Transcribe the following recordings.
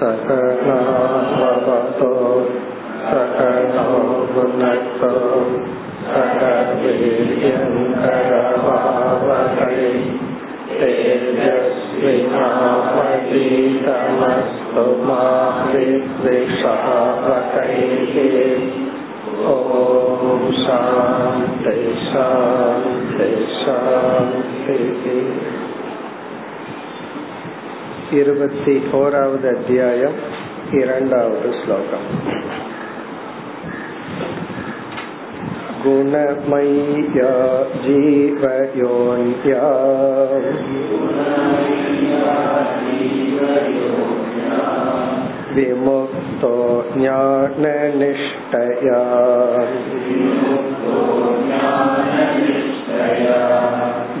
सकनावतो सकनो भुनक्तो सह वीर्यङ्करभावहै तेजस्विनावतीतमस्तु मा विद्विषावकैः ॐ शान्ति शान्ति शान्तिः இருபத்தி ஓராவது அத்தியாயம் இரண்டாவது ஸ்லோகம் குணமய்யா ஜீவயோன்யா विमुक्तो ज्ञाननिष्ठया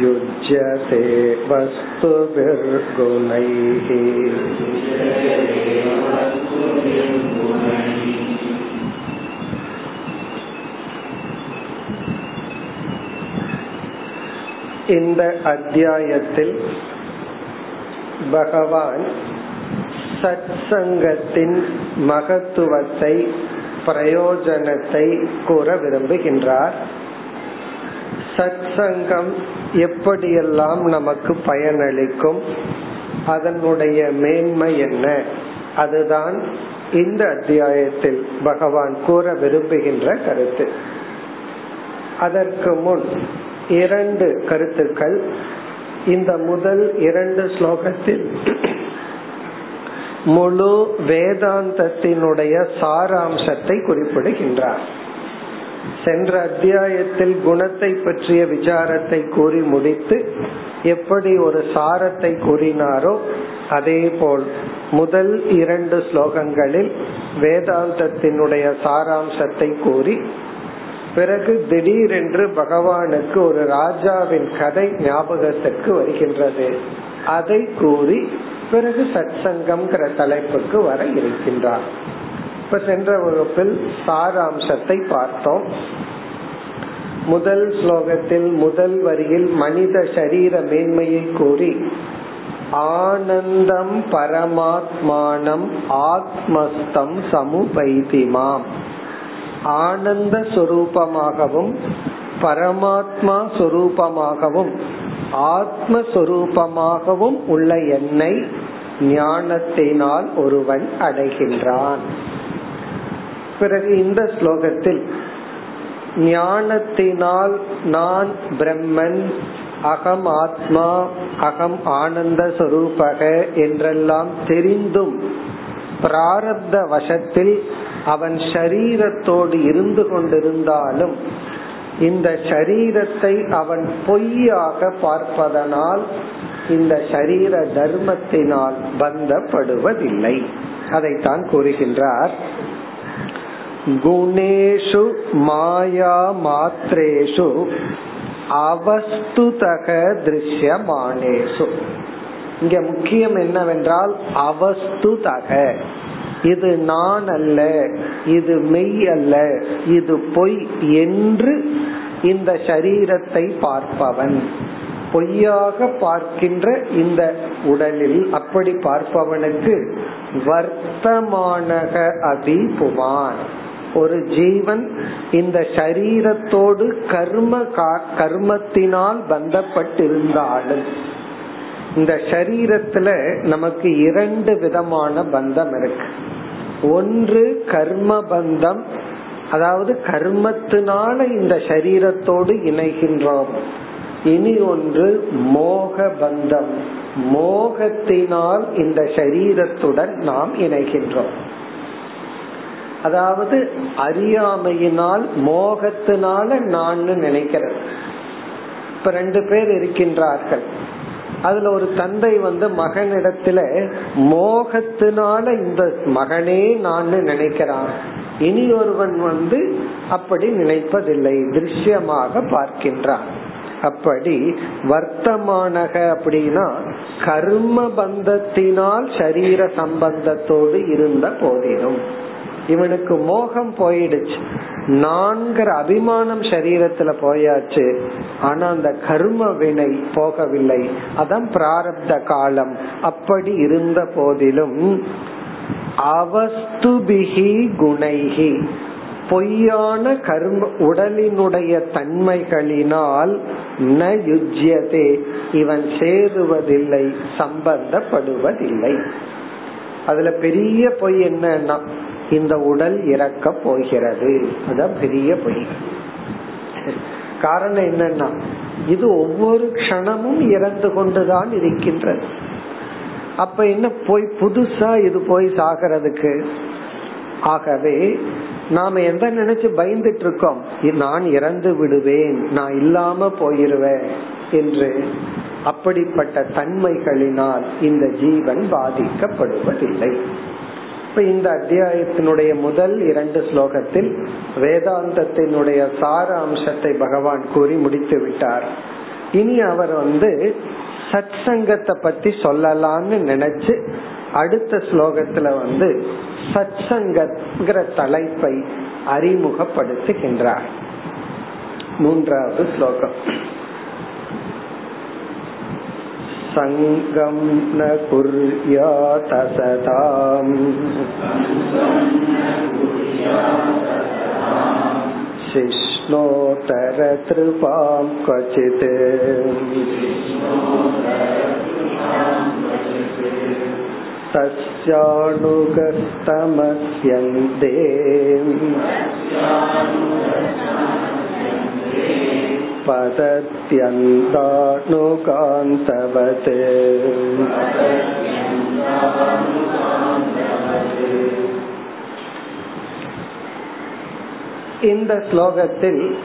युज्यते वस्तुभिर्गुणैः இந்த அத்தியாயத்தில் பகவான் சத் சங்கத்தின் மகத்துவத்தை பிரயோஜனத்தை கூற விரும்புகின்றார் சத் சங்கம் எப்படியெல்லாம் நமக்கு பயனளிக்கும்? அதனுடைய மேன்மை என்ன? அதுதான் இந்த அத்தியாயத்தில் பகவான் கூற விரும்புகின்ற கருத்து. அதற்கு முன் இரண்டு கருத்துக்கள். இந்த முதல் இரண்டு ஸ்லோகத்தில் முழு வேதாந்தத்தினுடைய சாராம்சத்தை குறிப்பிடுகின்றார். சென்ற அத்தியாயத்தில் குணத்தை பற்றிய விசாரத்தை கூறி முடித்து எப்படி ஒரு சாரத்தை கூறினாரோ அதே போல் முதல் இரண்டு ஸ்லோகங்களில் வேதாந்தத்தினுடைய சாராம்சத்தை கூறி பிறகு திடீரென்று பகவானுக்கு ஒரு ராஜாவின் கதை ஞாபகத்திற்கு வருகின்றது. அதை கூறி பிறகு சத்சங்கம் தலைப்புக்கு வர இருக்கின்றார். இப்ப சென்ற வகுப்பில் சாராம்சத்தை பார்த்தோம். முதல் ஸ்லோகத்தில் முதல் வரியில் மனித சரீர மேன்மையை கூறி ஆனந்தம் பரமாத்மானம் ஆத்மஸ்தம் சமுபைதிமாம் ஆனந்த சொரூபமாகவும் பரமாத்மா சொரூபமாகவும் ஆத்மஸ்வரூபமாகவும் உள்ள என்னை ஞானத்தினால் ஒருவன் அடைகின்றான். பிறகு இந்த ஸ்லோகத்தில் ஞானத்தினால் நான் பிரம்மன் அகம் ஆத்மா அகம் ஆனந்த சொரூபக என்றெல்லாம் தெரிந்தும் பிராரப்த வசத்தில் அவன் ஷரீரத்தோடு இருந்து கொண்டிருந்தாலும் இந்த சரீரத்தை அவன் பொய்யாக பார்ப்பதனால் இந்த சரீர தர்மத்தினால் பந்தப்படுவதில்லை. அதைத்தான் கூறுகின்றார். குணேஷு மாயா மாத்ரேஷு அவஸ்துதக திருஷ்யமானேஷு. இங்க முக்கியம் என்னவென்றால் அவஸ்துதக. இது நான் அல்ல இது மெய் அல்ல இது பொய் என்று இந்த சரீரத்தை பார்ப்பவன். பொய்யாக பார்க்கின்ற இந்த உடலில் அப்படி பார்ப்பவனுக்கு வர்த்தமானக அபிபுமான் ஒரு ஜீவன் இந்த சரீரத்தோடு கர்ம கர்மத்தினால் பந்தப்பட்டிருந்தாலும் இந்த சரீரத்துல நமக்கு இரண்டு விதமான பந்தம் இருக்கு. ஒன்று கர்ம பந்தம் அதாவது கர்மத்தினால இந்த சரீரத்தோடு இணைகின்றோம். இனி ஒன்று மோக பந்தம். மோகத்தினால் இந்த சரீரத்துடன் நாம் இணைகின்றோம். அதாவது அறியாமையினால் மோகத்தினால நான் நினைக்கிறது. இப்ப ரெண்டு பேர் இருக்கின்றார்கள். அதுல ஒரு தந்தை வந்து மகனிடத்துல மோகத்தினால இந்த மகனே நான் நினைக்கிறான். இனி ஒருவன் வந்து அப்படி நினைப்பதில்லை திருஷ்யமாக பார்க்கின்றான். அப்படி வர்த்தமானக அப்படின்னா கர்ம பந்தத்தினால் சரீர சம்பந்தத்தோடு இருந்த போதிலும். இவனுக்கு மோகம் போயிடுச்சு. நான்கிற அபிமானம் சரீரத்துல போயாச்சு. ஆனா அந்த கர்ம வினை போகவில்லை. அதான் பிராரப்த காலம். அப்படி இருந்த போதிலும் அவஸ்துபிகி குணைகி பொய்யான கர்ம உடலினுடைய தன்மைகளினால் ந யுஜ்யதே இவன் சேருவதில்லை சம்பந்தப்படுவதில்லை. அதுல பெரிய பொய் என்னன்னா இந்த உடல் இறக்க போகிறது. அதான் பெரிய பொய். காரணம் என்னன்னா இது ஒவ்வொரு க்ஷணமும் இறந்து கொண்டுதான் இருக்கின்றது. அப்ப என்ன போய் புதுசா இது போய் சாகிறதுக்கு? ஆகவே நாம எந்த நினைச்சு பயந்துட்டு இருக்கோம்? நான் இறந்து விடுவேன் நான் இல்லாம போயிருவேன் என்று அப்படிப்பட்ட தன்மைகளினால் இந்த ஜீவன் பாதிக்கப்படுவதில்லை. இப்ப இந்த அத்தியாயத்தினுடைய முதல் இரண்டு ஸ்லோகத்தில் வேதாந்தத்தினுடைய சார அம்சத்தை பகவான் கூறி முடித்து விட்டார். இனி அவர் வந்து சத் சங்கத்தை பத்தி சொல்லலாம்னு நினைச்சு அடுத்த ஸ்லோகத்துல வந்து சத் சங்கங்கிற தலைப்பை அறிமுகப்படுத்துகின்றார். மூன்றாவது ஸ்லோகம். सङ्गं न कुर्यात सताम् शिष्णोतरतृपां क्वचित् तस्यानुगस्तमस्यन्ते पतत्यन्तानुकान्तवत् இந்த ஸ்லோகத்தில்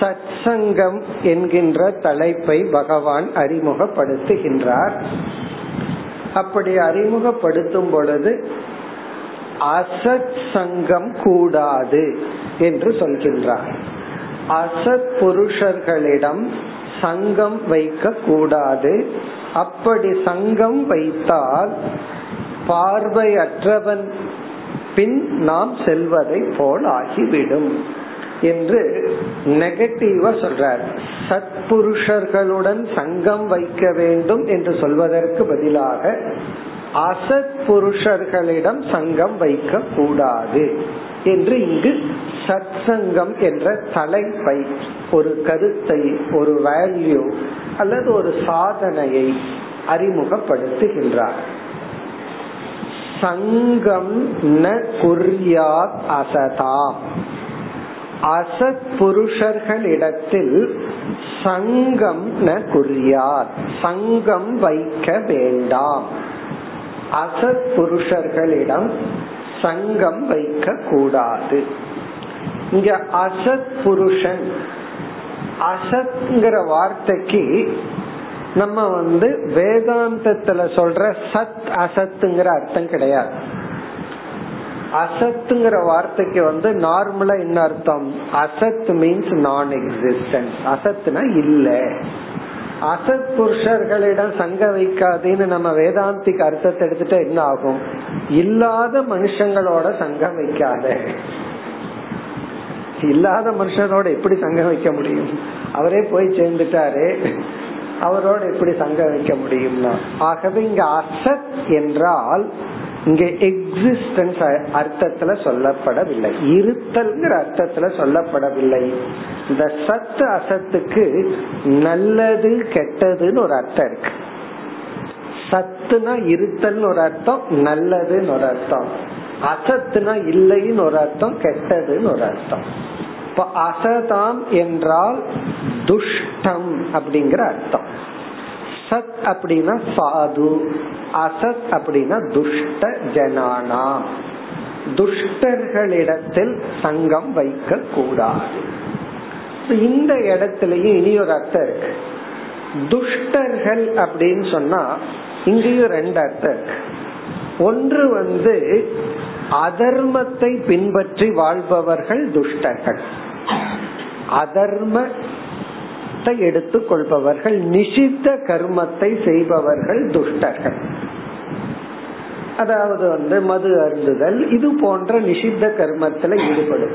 சத்சங்கம் என்கின்ற தலைப்பை பகவான் அறிமுகப்படுத்துகின்றார் அப்படி அறிமுகப்படுத்தும் பொழுது அசத் சங்கம் கூடாது என்று சொல்கின்றார் அசத் புருஷர்களிடம் சங்கம் வைக்க கூடாது அப்படி சங்கம் வைத்தால் பார்வையற்றவன் பின் நாம் செல்வதை போல் ஆகிவிடும் என்று நெகட்டிவா சொல்றார். சத்புருஷர்களுடன் சங்கம் வைக்க வேண்டும் என்று சொல்வதற்கு பதிலாக அசத் புருஷர்களிடம் சங்கம் வைக்க கூடாது என்று இங்கு சத்சங்கம் என்ற தலைப்பை ஒரு கருத்தை ஒரு வேல்யூ அல்லது ஒரு சாதனையை அறிமுகப்படுத்துகின்றார். சங்கம் ந குர்யாத் அசதாம் அசத் புருஷர்களிடத்தில் சங்கம் ந குறியார் சங்கம் வைக்க வேண்டாம். அசத் புருஷர்களிடம் சங்கம் வைக்க கூடாது. இங்க அசத் புருஷன். அசத்ங்கிற வார்த்தைக்கு நம்ம வந்து வேதாந்தத்துல சொல்ற சத் அசத்துங்கிற அர்த்தம் கிடையாது. அசத்துங்கிற வார்த்தைக்கு வந்து நார்மலா என்ன அர்த்தம்? அசத் மீன்ஸ் நான் எக்ஸிஸ்டன்ஸ் அசத்னா இல்ல. அசத் புருஷர்களிடம் சங்க வைக்காதேன்னு நம்ம வேதாந்திக்கு அர்த்தத்தை எடுத்துட்டா என்ன ஆகும்? இல்லாத மனுஷங்களோட சங்கம் வைக்காத. இல்லாத மனுஷனோட எப்படி சங்கம் வைக்க முடியும்? அவரே போய் சேர்ந்துட்டாரு. அவரோட எப்படி சங்கம் வைக்க முடியும்னா? ஆகவே இங்க அசத் என்றால் இங்க எக்ஸிஸ்டன்ஸ் அர்த்தத்துல சொல்லப்படவில்லை. இருத்தல்ங்கிற அர்த்தத்துல சொல்லப்படவில்லை. இந்த சத்து அசத்துக்கு நல்லது கெட்டதுன்னு ஒரு அர்த்தம் இருக்கு. சத்துனா இருத்தல்னு ஒரு அர்த்தம் நல்லதுன்னு ஒரு அர்த்தம். அசத்துனா இல்லைன்னு ஒரு அர்த்தம் கெட்டதுன்னு ஒரு அர்த்தம். இப்ப அசதாம் என்றால் துஷ்டம் அப்படிங்கிற அர்த்தம். சத் அப்படின்னா சாது அசத் அப்படின்னா துஷ்ட ஜனானா. துஷ்டர்களிடத்தில் சங்கம் வைக்க கூடாது. இந்த இடத்துலயும் இனி ஒரு அர்த்தம் இருக்கு. துஷ்டர்கள் அப்படின்னு சொன்னா இங்கேயும் ரெண்டு அர்த்தம் இருக்கு. ஒன்று வந்து அதர்மத்தை பின்பற்றி வாழ்பவர்கள் துஷ்டர்கள். அதர்மத்தை எடுத்துக் கொள்பவர்கள் நிஷித்த கர்மத்தை செய்பவர்கள் துஷ்டர்கள். அதாவது வந்து மது அருந்துதல் இது போன்ற நிஷித்த கர்மத்துல ஈடுபடும்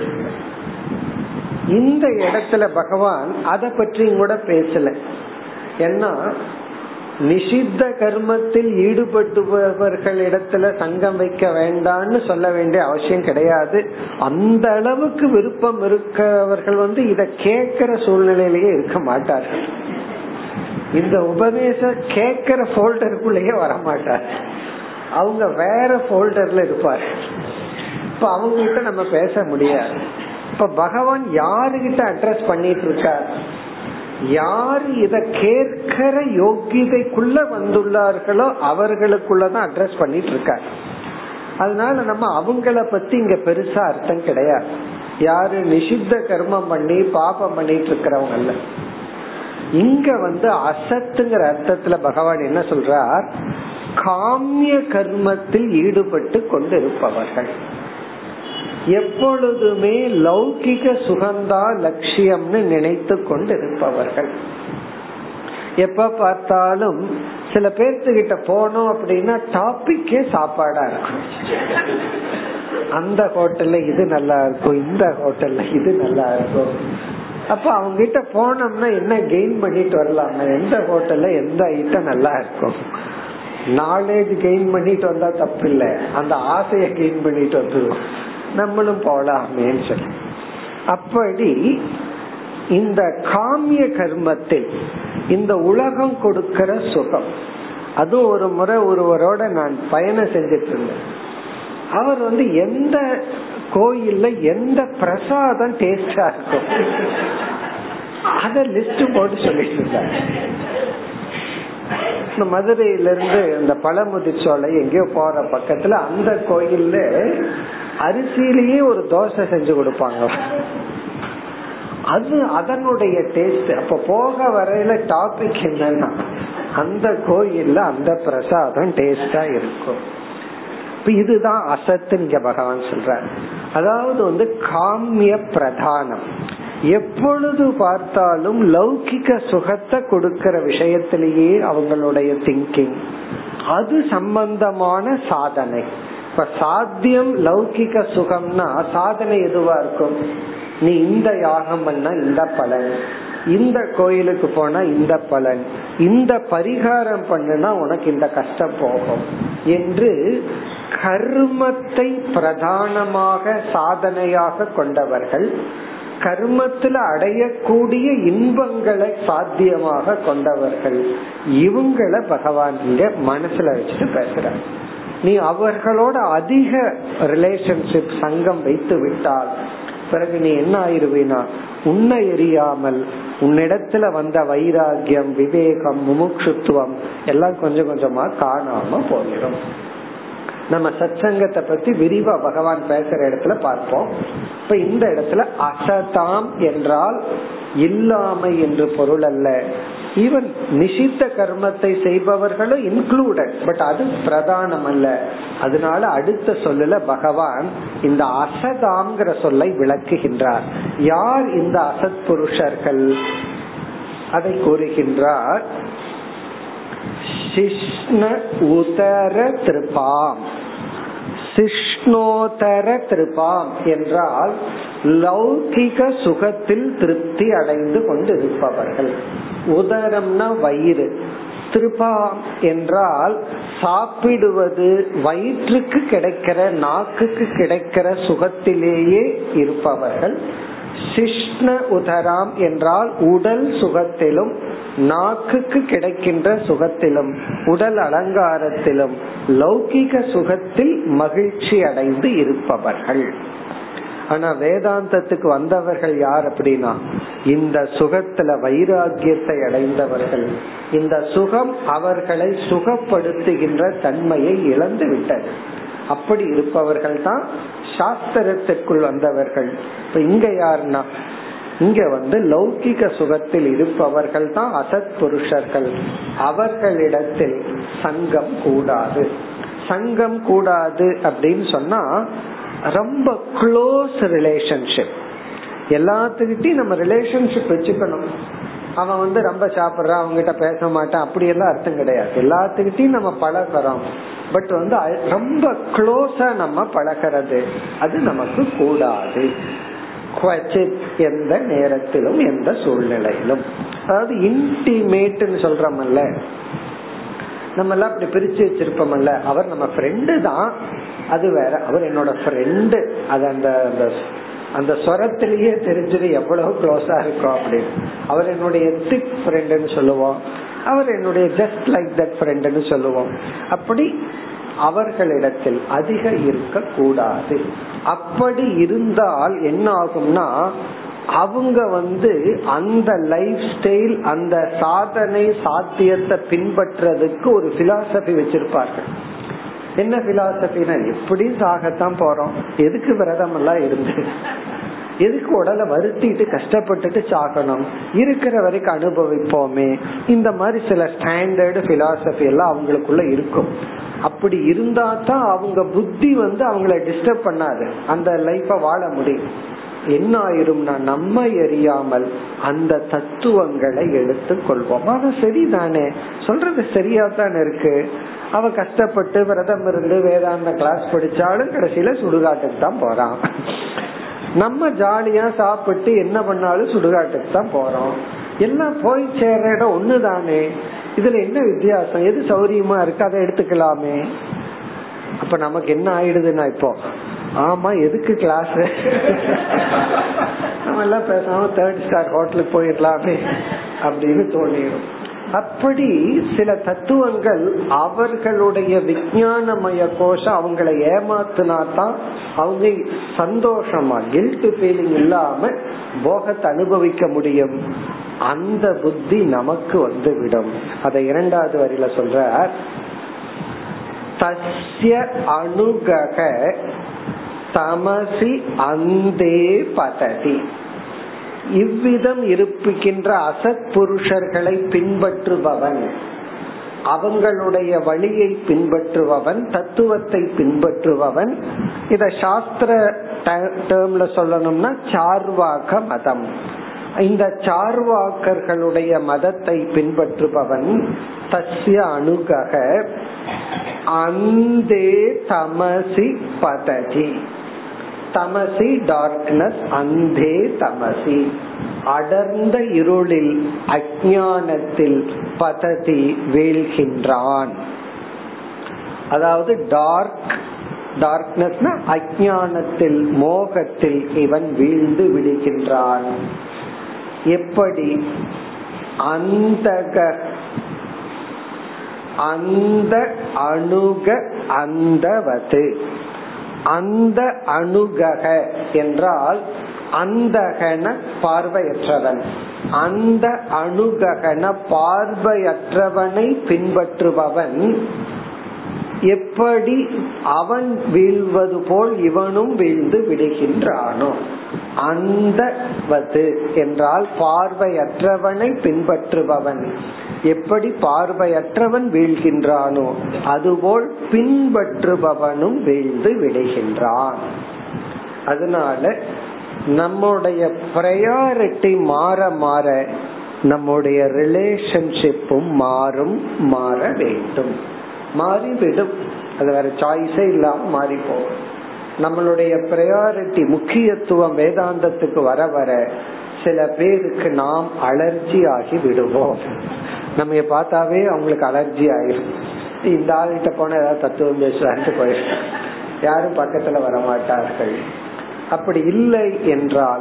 இந்த இடத்துல பகவான் அதை பற்றி கூட பேசல. ஏன்னா நிஷித்த கர்மத்தில் ஈடுபட்டுபவர்களிடத்துல சங்கம் வைக்க வேண்டாம்னு சொல்ல வேண்டிய அவசியம் கிடையாது. அந்த அளவுக்கு விருப்பம் இருக்கவர்கள் வந்து இத கேட்கிற சூழ்நிலையிலேயே இருக்க மாட்டார்கள். இந்த உபதேச கேட்கிற போல்டருக்குள்ளேயே வர மாட்டார் அவங்க வேற போல்டர்ல இருப்பார் இப்ப அவங்க கிட்ட நம்ம பேச முடியாது. இப்ப பகவான் யாருகிட்ட அட்ரஸ் பண்ணிட்டு இருக்கார்? யார் இத கேட்கிற யோகியதைக்குள்ள வந்துள்ளார்களோ அவர்களுக்குள்ளதான் அட்ரஸ் பண்ணிட்டு இருக்காரு அதனால நம்ம அவங்கள பத்தி இங்க பெருசா அர்த்தம் கிடையாது. யாரு நிஷித்த கர்மம் பண்ணி பாபம் பண்ணிட்டு இருக்கிறவங்க இங்க வந்து அசத்துங்கிற அர்த்தத்துல பகவான் என்ன சொல்றார்? காமிய கர்மத்தில் ஈடுபட்டு கொண்டு இருப்பவர்கள் எப்பொழுதுமே லௌகிக சுகந்தா லட்சியம்னு நினைத்து கொண்டு இருப்பவர்கள் எப்ப பார்த்தாலும் சில பேர்த்துக்கிட்ட போனோம் அப்படின்னா டாபிக்கே சாப்பாடா இருக்கும். அந்த ஹோட்டல்ல இது நல்லா இருக்கும் இந்த ஹோட்டல்ல இது நல்லா இருக்கும். அப்ப அவங்க கிட்ட போனோம்னா என்ன கெயின் பண்ணிட்டு வரலாம்? எந்த ஹோட்டல்ல எந்த ஐட்டம் நல்லா இருக்கும்? நாலேஜ் கெயின் பண்ணிட்டு வந்தா தப்பு இல்லை அந்த ஆசைய கெயின் பண்ணிட்டு வந்துருவோம். நம்மளும் போலாமேன்னு சொல்லி. அப்படி இந்த காமிய கர்மத்தில் இந்த உலகம் கொடுக்கிற சுகம் அது ஒரு முறை ஒருவரோட நான் பயணம் செஞ்சிட்டு இருந்தேன் அவர் வந்து எந்த கோயில்ல எந்த பிரசாதம் டேஸ்டா இருக்கும் அத லிஸ்ட் போட்டு சொல்லிட்டு இருந்தார் இந்த மதுரையில இருந்து இந்த பழமுதிர்ச்சோலை எங்கேயோ போற பக்கத்துல அந்த கோயில்ல அரிசியிலேயே ஒரு தோசை செஞ்சு கொடுப்பாங்க. அது அதனுடைய டேஸ்ட் அப்ப போக வரையில டாபிக் என்னன்னா அந்த கோயில்ல அந்த பிரசாதம் டேஸ்டா இருக்கும். இப்ப இதுதான் அசத்து இங்க பகவான் சொல்ற அதாவது வந்து காமிய பிரதானம். எப்பொழுது பார்த்தாலும் லௌகிக சுகத்தை கொடுக்கிற விஷயத்திலேயே அவங்களுடைய திங்கிங் அது சம்பந்தமான சாதனை. இப்ப சாத்தியம் லௌகிக சுகம்னா சாதனை எதுவா இருக்கும்? நீ இந்த யாகம் பண்ணா இந்த பலன். இந்த கோயிலுக்கு போனா இந்த பலன். இந்த பரிகாரம் பண்ணுனா உனக்கு இந்த கஷ்டம் போகும். என்று கர்மத்தை பிரதானமாக சாதனையாக கொண்டவர்கள் கர்மத்துல அடையக்கூடிய இன்பங்களை சாத்தியமாக கொண்டவர்கள். இவங்கள பகவான் இங்க மனசுல வச்சுட்டு பேசுற நீ அவர்களோட அதிக ரிலேஷன்ஷிப் சங்கம் வைத்து விட்டால் பிறகு நீ என்ன ஆயிருவினா? உன்னை எரியாமல் உன்னிடத்துல வந்த வைராகியம் விவேகம் முமுட்சுத்துவம் எல்லாம் கொஞ்சம் கொஞ்சமா காணாம போயிடும். நம்ம சத்சங்கத்தை பத்தி விரிவா பகவான் பேசுற இடத்துல பார்ப்போம். இப்ப இந்த இடத்துல அசதாம் என்றால் இல்லாமை என்று பொருள் அல்ல. ஈவன் நிஷித்த கர்மத்தை செய்பவர்களும் இன்க்ளூடட் பட் அது பிரதானம் அல்ல. அதனால அடுத்த சொல்லல பகவான் இந்த அசதாம்ங்கிற சொல்லை விளக்குகின்றார். யார் இந்த அசத் புருஷர்கள்? அதை கூறுகின்றார் சிஷ்ண உதர திருப்பாம் சிஷ்ணோதர திருப்பாம் என்றால் லௌகிக சுகத்தில் திருப்தி அடைந்து கொண்டு இருப்பவர்கள் உதரம்னா வயிறு. திருபாம் என்றால் சாப்பிடுவது வயிற்றுக்கு கிடைக்கிற நாக்குக்கு கிடைக்கிற சுகத்திலேயே இருப்பவர்கள். சிஷ்ண உதராம் என்றால் உடல் சுகத்திலும் நாக்குக்கு கிடைக்கின்ற சுகத்திலும் உடல் அலங்காரத்திலும் லௌகிக சுகத்தில் மகிழ்ச்சி அடைந்து இருப்பவர்கள். ஆனா வேதாந்தத்துக்கு வந்தவர்கள் யார் அப்படின்னா இந்த சுகத்துல வைராகியத்தை அடைந்தவர்கள். இந்த சுகம் அவர்களை சுகப்படுத்துகின்ற தன்மையை இழந்து விட்டது அப்படி இருப்பவர்கள் தான் சாஸ்திரத்திற்குள் வந்தவர்கள். இப்ப இங்க யாருன்னா? இங்க வந்து லௌகிக சுகத்தில் இருப்பவர்கள் தான் அசத் புருஷர்கள். அவர்களிடத்தில் சங்கம் கூடாது. சங்கம் கூடாது அப்படின்னு சொன்னா ரொம்ப க்ளோஸ் ரிலேஷன்ஷிப் எல்லாத்துக்கிட்டையும் நம்ம ரிலேஷன்ஷிப் வச்சுக்கணும். அவன் வந்து ரொம்ப சாப்பிடுறான் அவங்ககிட்ட பேச மாட்டான் அப்படி எல்லாம் அர்த்தம் கிடையாது. எல்லாத்துக்கிட்டையும் நம்ம பழகிறோம். பட் வந்து ரொம்ப க்ளோஸா நம்ம பழகிறது அது நமக்கு கூடாது. எந்த நேரத்திலும் எந்த சூழ்நிலையிலும். அதாவது இன்டிமேட்னு சொல்றோம்ல நம்ம எல்லாம் அப்படி பிரிச்சு வச்சிருப்போம்ல அவர் நம்ம ஃப்ரெண்டு தான். அது வேற. அவர் என்னோட ஃப்ரெண்டு அது அந்த அந்த ஸ்வரத்திலேயே தெரிஞ்சது எவ்வளவு க்ளோஸா இருக்கும் அப்படின்னு. அவர் என்னுடைய திக் ஃப்ரெண்டுன்னு சொல்லுவோம். அவர் என்னுடைய ஜஸ்ட் லைக் தட் ஃப்ரெண்டுன்னு சொல்லுவோம். அப்படி அவர்களிடத்தில் அதிக இருக்க கூடாது அப்படி இருந்தால் என்ன ஆகும்னா அவங்க வந்து அந்த லைஃப் ஸ்டைல் அந்த சாதனை சாத்தியத்தை பின்பற்றதுக்கு ஒரு பிலாசபி வச்சிருப்பார்கள். என்ன பிலாசபினா எப்படி சாகத்தான் போறோம்? எதுக்கு விரதம் எல்லாம் இருந்து? எதுக்கு உடலை வருத்திட்டு கஷ்டப்பட்டுட்டு சாகணும்? இருக்கிற வரைக்கும் அனுபவிப்போமே. இந்த மாதிரி சில ஸ்டாண்டர்டு பிலாசபி எல்லாம் அவங்களுக்குள்ள இருக்கும். அப்படி இருந்தா தான் அவங்க புத்தி வந்து அவங்கள டிஸ்டர்ப் பண்ணாது. அந்த லைஃப வாழ முடியும். என்ன ஆயிரும்னா நம்ம எரியாமல் அந்த தத்துவங்களை எடுத்து கொள்வோம். ஆனா சரிதானே? சொல்றது சரியா தான் இருக்கு. அவ கஷ்டப்பட்டு விரதம் இருந்து வேதாந்த கிளாஸ் படிச்சாலும் கடைசியில சுடுகாட்டுக்கு தான் போறான். நம்ம ஜாலியா சாப்பிட்டு என்ன பண்ணாலும் சுடுகாட்டுக்கு தான் போறோம். எல்லாம் போய் சேர்ற இடம் ஒண்ணுதானே? இதுல என்ன வித்தியாசம்? எது சௌரியமா இருக்கு? அதை எடுத்துக்கலாமே. அப்ப நமக்கு என்ன ஆயிடுதுன்னா இப்போ ஆமா எதுக்கு கிளாஸ் நம்ம எல்லாம் பேசாம தேர்ட் ஸ்டார் ஹோட்டலுக்கு போயிடலாமே அப்படின்னு தோணிடும் அப்படி சில தத்துவங்கள் அவர்களுடைய விஜயானமய கோஷம் அவங்களை ஏமாத்தினா தான் அவங்க சந்தோஷமா கில்ட் ஃபீலிங் இல்லாம போகத்தை அனுபவிக்க முடியும். அந்த புத்தி நமக்கு வந்து விடும் அதை இரண்டாவது வரியில சொல்ற தஸ்ய அணுகக தமசி அந்தே பததி. இவ்விதம் இருப்புகின்ற அசத் புருஷர்களை பின்பற்றுபவன் அவங்களுடைய வழியை பின்பற்றுபவன் தத்துவத்தை பின்பற்றுபவன் இத சாஸ்திர டேர்ம்ல சொல்லணும்னா சார்வாக மதம். இந்த சார்வாக்கர்களுடைய மதத்தை பின்பற்றுபவன் தஸ்ய அணுகக அந்தே தமசி பததி. தமசி டார்க்னஸ் அந்தே தமசி. அடர்ந்த இருளில் அஜானத்தில் பததி வீழ்கின்றான். அதாவது டார்க் டார்க்னஸ்னா அஜானத்தில் மோகத்தில் இவன் வீழ்ந்து விடுகின்றான். எப்படி? அந்தக அந்த அணுக அந்தவது. அந்த அணுகக என்றால் அந்தகன பார்வையற்றவன். அந்த அணுககன பார்வையற்றவனை பின்பற்றுபவன். எப்படி அவன் வீழ்வது போல் இவனும் வீழ்ந்து விடுகின்றானோ. அந்த என்றால் பார்வையற்றவனை பின்பற்றுபவன். எப்படி பார்வையற்றவன் வீழ்கின்றானோ அதுபோல் பின்பற்றுபவனும் வீழ்ந்து விடுகின்றான். அதனால நம்முடைய பிரையாரிட்டி மாற மாற நம்முடைய ரிலேஷன்ஷிப்பும் மாறும் மாற வேண்டும். மாறிவிடும். அது வேற சாய்ஸே இல்லாம மாறி போகும் நம்மளுடைய பிரையாரிட்டி முக்கியத்துவம் வேதாந்தத்துக்கு வர வர சில பேருக்கு நாம் அலர்ஜி ஆகி விடுவோம். நம்ம பார்த்தாவே அவங்களுக்கு அலர்ஜி ஆயிரும். இந்த ஆள்கிட்ட போன ஏதாவது தத்துவம் பேசுவான்ட்டு போயிடும். யாரும் பக்கத்துல வரமாட்டார்கள். அப்படி இல்லை என்றால்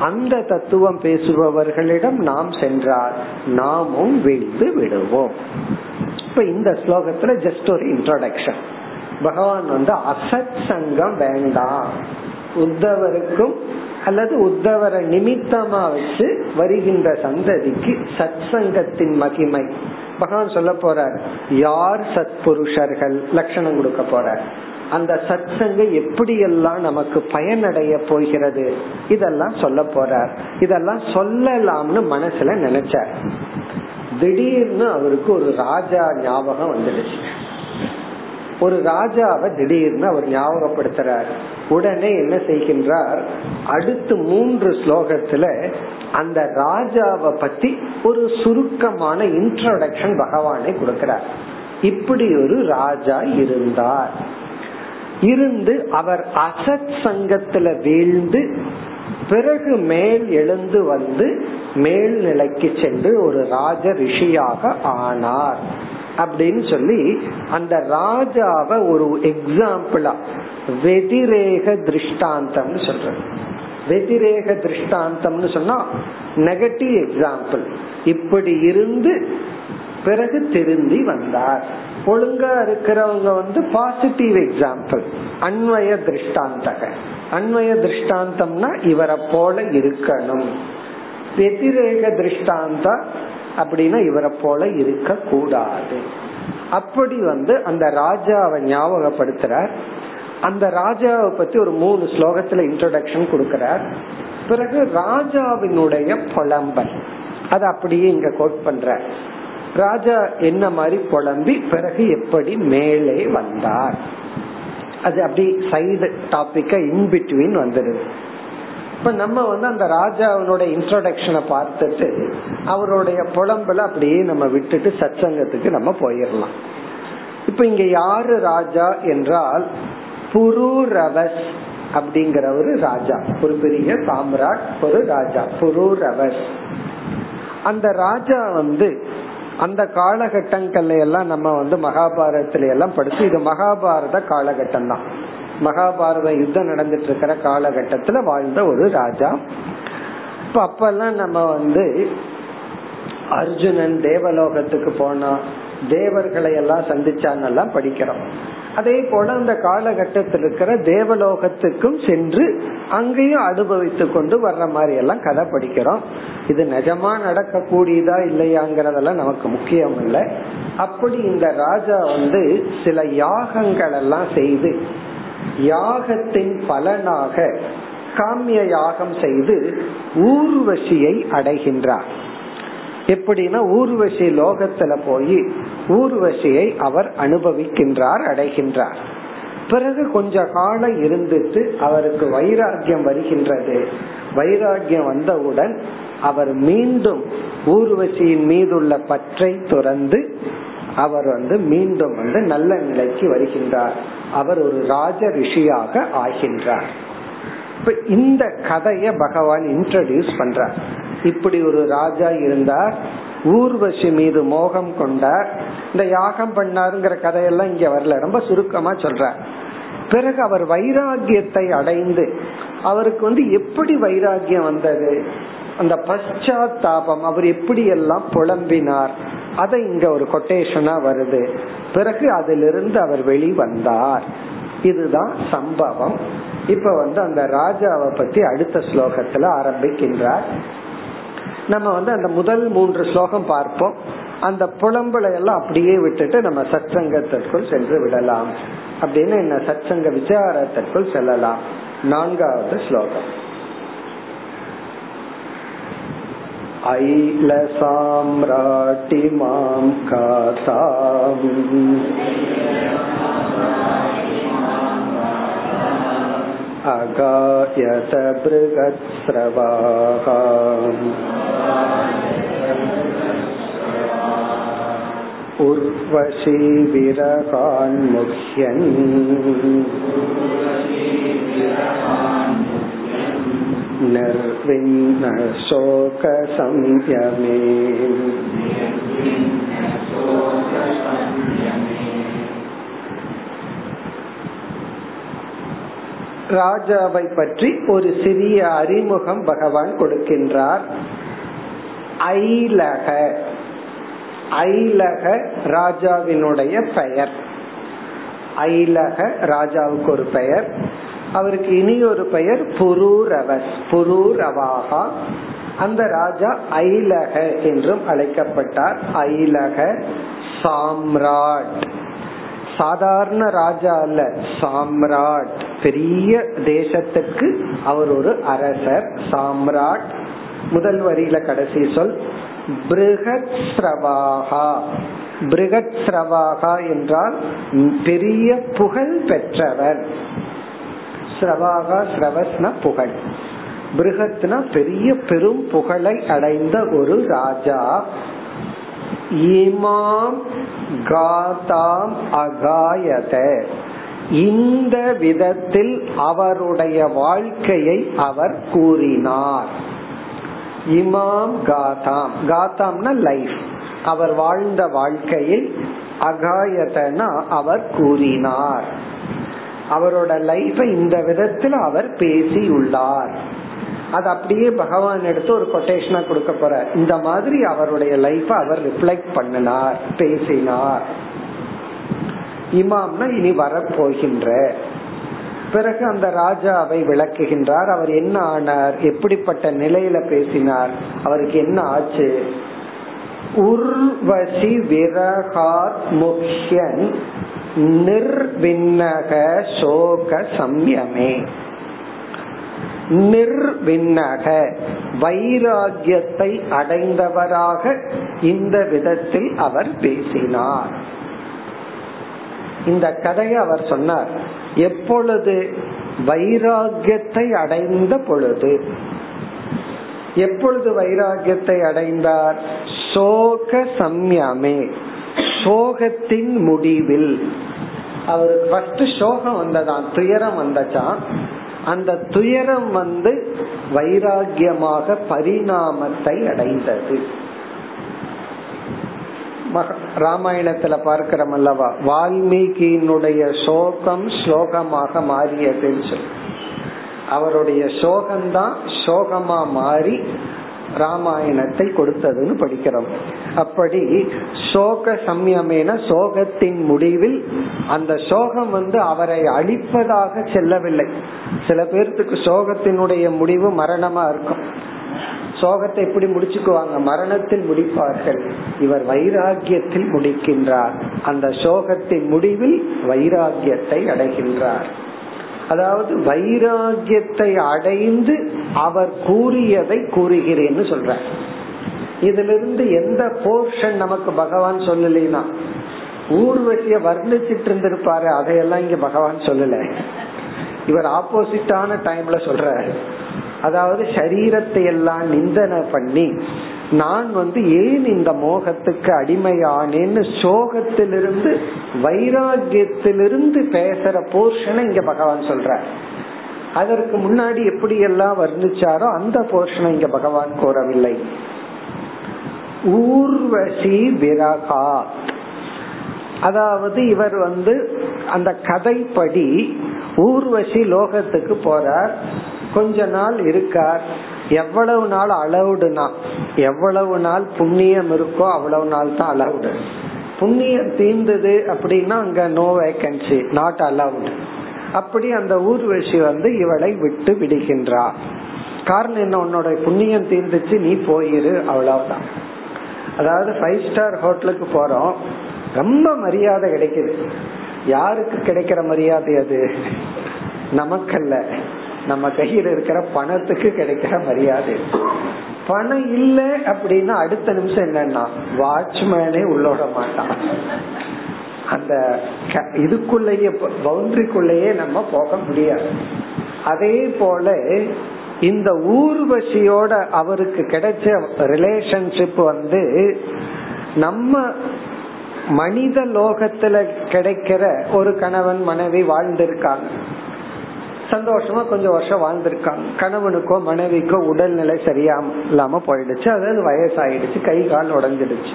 அந்த தத்துவம் பேசுபவர்களிடம் நாம் சென்றால் நாமும் வீழ்ந்து விடுவோம். இப்ப இந்த ஸ்லோகத்துல ஜஸ்ட் ஒரு இன்ட்ரோடக்ஷன் பகவான் வந்து அசத் சங்கம் வேண்டாம். உத்தவருக்கும் அல்லது உத்தவரை நிமித்தமா வச்சு வருகின்ற சந்ததிக்கு சத் சங்கத்தின் மகிமை. பகவான் சொல்ல போறார் யார் சத் புருஷர்கள் லட்சணம் கொடுக்க போறார். அந்த சத் சங்கம் எப்படியெல்லாம் நமக்கு பயனடைய போகிறது? இதெல்லாம் சொல்ல போறார். இதெல்லாம் சொல்லலாம்னு மனசுல நினைச்சார். திடீர்னு அவருக்கு ஒரு ராஜா ஞாபகம் வந்துடுச்சு. ஒரு ராஜாவை திடீர்னு அவர் ஞாபகப்படுத்துறார். உடனே என்ன செய்கின்றார்? அடுத்து மூன்று ஸ்லோகத்துல அந்த ராஜாவை பத்தி ஒரு சுருக்கமான இன்ட்ரோடக்ஷன் பகவானை கொடுக்கிறார். இப்படி ஒரு ராஜா இருந்தார். இருந்து அவர் அசத் சங்கத்துல வீழ்ந்து பிறகு மேல் எழுந்து வந்து மேல் நிலைக்கு சென்று ஒரு ராஜ ரிஷியாக ஆனார். அப்படின்னு சொல்லி அந்த ராஜாவை ஒரு எக்ஸாம்பிளா வெதிரேக திருஷ்டாந்தம்னு சொல்றது வெதிரேக திருஷ்டாந்தம்னு சொன்னா நெகட்டிவ் எக்ஸாம்பிள் இப்படி இருந்து பிறகு திருந்தி வந்தார். ஒழுங்கா இருக்கிறவங்க வந்து பாசிட்டிவ் எக்ஸாம்பிள் அன்வய திருஷ்டாந்தக. அன்வய திருஷ்டாந்தம்னா இவரை போல இருக்கணும். வெதிரேக திருஷ்டாந்தா அப்படின்னா இவரை போல இருக்க கூடாது அப்படி வந்து அந்த ராஜாவை ஞாபகப்படுத்துறார். அந்த ராஜாவை பத்தி ஒரு மூணு ஸ்லோகத்துல இன்ட்ரோடக்ஷன் கொடுக்கிறார். பிறகு ராஜாவினுடைய புலம்பல். அது அப்படியே இங்க கோட் பண்ற ராஜா என்ன மாதிரி புலம்பி பிறகு எப்படி மேலே வந்தார். அது அப்படி சைடு டாபிக்க இன்பிட்வீன் வந்துடுது இப்ப நம்ம வந்து அந்த ராஜாவினோட இன்ட்ரோடக்ஷனை பார்த்துட்டு அவருடைய புலம்புல அப்படியே நம்ம விட்டுட்டு சச்சங்கத்துக்கு நம்ம போயிடலாம் இப்ப இங்க யாரு ராஜா என்றால் புரூரவஸ் அப்படிங்கிற ஒரு ராஜா. ஒரு பெரிய சாம்ராட் ஒரு ராஜா புரூரவஸ். அந்த ராஜா வந்து அந்த காலகட்டங்கள்ல எல்லாம் நம்ம வந்து மகாபாரதத்துல எல்லாம் படிச்சு இது மகாபாரத காலகட்டம் தான் மகாபாரத யுத்தம் நடந்துட்டு இருக்கிற காலகட்டத்துல வாழ்ந்த ஒரு ராஜா. இப்ப அப்பெல்லாம் நம்ம வந்து அர்ஜுனன் தேவலோகத்துக்கு போனா தேவர்களை எல்லாம் சந்திச்சாங்கெல்லாம் படிக்கிறோம். அதே போல அந்த காலகட்டத்தில் இருக்கிற தேவலோகத்துக்கும் சென்று அங்கேயும் அனுபவித்து கொண்டு வர்ற மாதிரி எல்லாம் கதை படிக்கிறோம். இது நிஜமா நடக்கக்கூடியதா இல்லையாங்கிறதெல்லாம் நமக்கு முக்கியம் இல்லை. அப்படி இந்த ராஜா வந்து சில யாகங்கள் எல்லாம் செய்து யாகத்தின் பலனாக காமிய யாகம் செய்து ஊர்வசியை அடைகின்றார். எப்படின்னா ஊர்வசி லோகத்துல போய் ஊர்வசியை அவர் அனுபவிக்கின்றார் அடைகின்றார். பிறகு கொஞ்ச காலம் இருந்துட்டு அவருக்கு வைராக்கியம் வருகின்றது. வைராக்கியம் வந்தவுடன் அவர் மீண்டும் ஊர்வசியின் மீதுள்ள பற்றை துறந்து அவர் வந்து மீண்டும் வந்து நல்ல நிலைக்கு வருகின்றார். அவர் ஒரு ராஜ ரிஷியாக ஆகின்றார். இப்ப இந்த கதைய பகவான் இன்ட்ரடியூஸ் பண்றார். இப்படி ஒரு ராஜா இருந்தார் ஊர்வசி மீது மோகம் கொண்டார். இந்த யாகம் பண்ணாருங்கிற கதையெல்லாம் இங்க வரல ரொம்ப சுருக்கமா சொல்ற பிறகு அவர் வைராகியத்தை அடைந்து அவருக்கு வந்து எப்படி வைராகியம் வந்தது? அந்த பశ్చాத்தாபம் அவர் எப்படி எல்லாம் புலம்பினார் அதை இங்க ஒரு கொட்டேஷனா வருது. பிறகு அதிலிருந்து அவர் வெளிவந்தார். இதுதான் சம்பவம். இப்ப வந்து அந்த ராஜாவை பத்தி அடுத்த ஸ்லோகத்துல ஆரம்பிக்கின்றார். நம்ம வந்து அந்த முதல் மூன்று ஸ்லோகம் பார்ப்போம். அந்த புலம்பலை எல்லாம் அப்படியே விட்டுட்டு நம்ம சத்சங்கத்திற்குள் சென்று விடலாம். அப்படின்னு என்ன? சத்சங்க விசாரத்திற்குள் செல்லலாம். நான்காவது ஸ்லோகம். ऐलसाम्राटिमां काताम् अगायत बृहत्स्रवाः उर्वशी विरहान्मुह्यन् निर्विन्न शोकसंयमे ராஜாவை பற்றி ஒரு சிறிய அறிமுகம் பகவான் கொடுக்கின்றார் ஐலக ஐலக ராஜாவினுடைய பெயர் ஐலக ராஜாவுக்கு ஒரு பெயர் அவருக்கு இனி ஒரு பெயர் புரூரவஸ் புரூரவாகா. அந்த ராஜா ஐலக என்றும் அழைக்கப்பட்டார். ஐலக சாம்ராட். சாதாரண ராஜா அல்ல சாம்ராட். பெரிய தேசத்துக்கு அவர் ஒரு அரசர். சாம்ராட் முதல் வரியில கடைசி சொல் பிருகத் பிருகத் ஸ்ரவாகா என்றால் பெரிய புகழ் பெற்றவர். ஸ்ரவாகா ஸ்ரவஸ்ன புகழ். பிருகத்னா பெரிய பெரும் புகழை அடைந்த ஒரு ராஜா. இமாம் காதாம் அகாயத. இந்த விதத்தில் அவருடைய வாழ்க்கையை அவர் கூறினார். இமாம் காதாம். காதாம்னா லைஃப். அவர் வாழ்ந்த வாழ்க்கையை அகாயதனா அவர் கூறினார். அவரோட லைஃப இந்த விதத்தில் அவர் பேசி உள்ளார் அது அப்படியே பகவான் எடுத்து ஒரு கொட்டேஷனா கொடுக்க போற இந்த மாதிரி அவருடைய லைஃப அவர் ரிஃப்ளெக்ட் பண்ணினார் பேசினார். இமாம்னா இனி வரப்போகின்ற. பிறகு அந்த ராஜாவை விளக்குகின்றார். அவர் என்ன ஆனார்? எப்படிப்பட்ட நிலையில பேசினார்? அவருக்கு என்ன ஆச்சு? உர்வசி விரகார் முக்கியன் நிர்விண்ணக சோக சம்யமே. நிர்விண்ணக வைராகியத்தை அடைந்தவராக இந்த விதத்தில் அவர் பேசினார். இந்த கதையை அவர் சொன்னார். எப்பொழுது? வைராகியத்தை அடைந்த பொழுது. எப்பொழுது வைராகியத்தை அடைந்தார்? சோக சம்யமே. சோகத்தின் முடிவில். அவருக்கு ஃபர்ஸ்ட் சோகம் வந்ததான் துயரம் வந்தச்சான். அந்த துயரம் வந்து வைராகியமாக பரிணாமத்தை அடைந்தது. ராமாயணத்துல பார்க்கிறோம் அல்லவா வால்மீகியினுடைய சோகம் ஸ்லோகமாக மாறியதுன்னு சொல்லி. அவருடைய சோகம்தான் சோகமா மாறி ராமாயணத்தை கொடுத்ததுன்னு படிக்கிறோம். அப்படி சோக சம்யமேன சோகத்தின் முடிவில் அந்த சோகம் வந்து அவரை அழிப்பதாக செல்லவில்லை. சில பேர்த்துக்கு சோகத்தினுடைய முடிவு மரணமா இருக்கும். சோகத்தை எப்படி முடிச்சுக்குவாங்க? மரணத்தில் முடிப்பார்கள். இவர் வைராகியத்தில் முடிக்கின்றார். அந்த சோகத்தின் முடிவில் வைராகியத்தை அடைகின்றார். அதாவது வைராகியத்தை அடைந்து அவர் கூறியதை கூறுகிறேன்னு சொல்றார். இதுல இருந்து எந்த போர்ஷன் நமக்கு பகவான் சொல்லலைன்னா? ஊர்வசிய வர்ணிச்சிட்டு இருந்திருப்பாரு அதையெல்லாம் இங்க பகவான் சொல்லல. இவர் ஆப்போசிட்டான டைம்ல சொல்ற அதாவது சரீரத்தை எல்லாம் நிந்தனை பண்ணி நான் வந்து ஏன் இந்த மோகத்துக்கு அடிமையானேன்னு சோகத்திலிருந்து வைராகியத்திலிருந்து பேசுற போர்ஷனை இங்க பகவான் சொல்ற அதற்கு முன்னாடி எப்படி எல்லாம் வர்ணிச்சாரோ அந்த போர்ஷனை இங்க பகவான் கூறவில்லை ஊர்வசி விரகா அதாவது இவர் வந்து அந்த கதைப்படி ஊர்வசி லோகத்துக்கு போறார். கொஞ்ச நாள் இருக்கார். எவ்வளவு நாள் அலவுடுனா எவ்வளவு நாள் புண்ணியம் இருக்கோ அவ்வளவு நாள் தான் அலவுடு. புண்ணியம் தீர்ந்தது அப்படின்னா அங்க நோ வேகன்சி நாட் அலவுடு அப்படி அந்த ஊர்வசி வந்து இவளை விட்டு விடுகின்றார். காரணம் என்ன? உன்னோட புண்ணியம் தீர்ந்துச்சு நீ போயிரு அவ்வளவுதான். அதாவது ஃபைவ் ஸ்டார் ஹோட்டலுக்கு போறோம். ரொம்ப மரியாதை கிடைக்குது. யாருக்கு கிடைக்கிற மரியாதை அது? நமக்கல்ல. நம்ம கையில் இருக்கிற பணத்துக்கு கிடைக்கிற மரியாதை. பணம் இல்ல அப்படின்னா அடுத்த நிமிஷம் என்னன்னா வாட்ச்மேனே உள்ளோட மாட்டான். அந்த இதுக்குள்ளேயே பவுண்டரிக்குள்ளேயே நம்ம போக முடியாது. அதே போல இந்த ஊர்வசியோட அவருக்கு கிடைச்ச ரிலேஷன்ஷிப் வந்து நம்ம மனித லோகத்துல கிடைக்கிற ஒரு கணவன் மனைவி வாழ்ந்திருக்காங்க. சந்தோஷமா கொஞ்சம் வருஷம் வாழ்ந்திருக்காங்க. கணவனுக்கோ மனைவிக்கோ உடல்நிலை சரியா இல்லாம போயிடுச்சு அதாவது வயசாயிடுச்சு. கை கால் உடஞ்சிடுச்சு.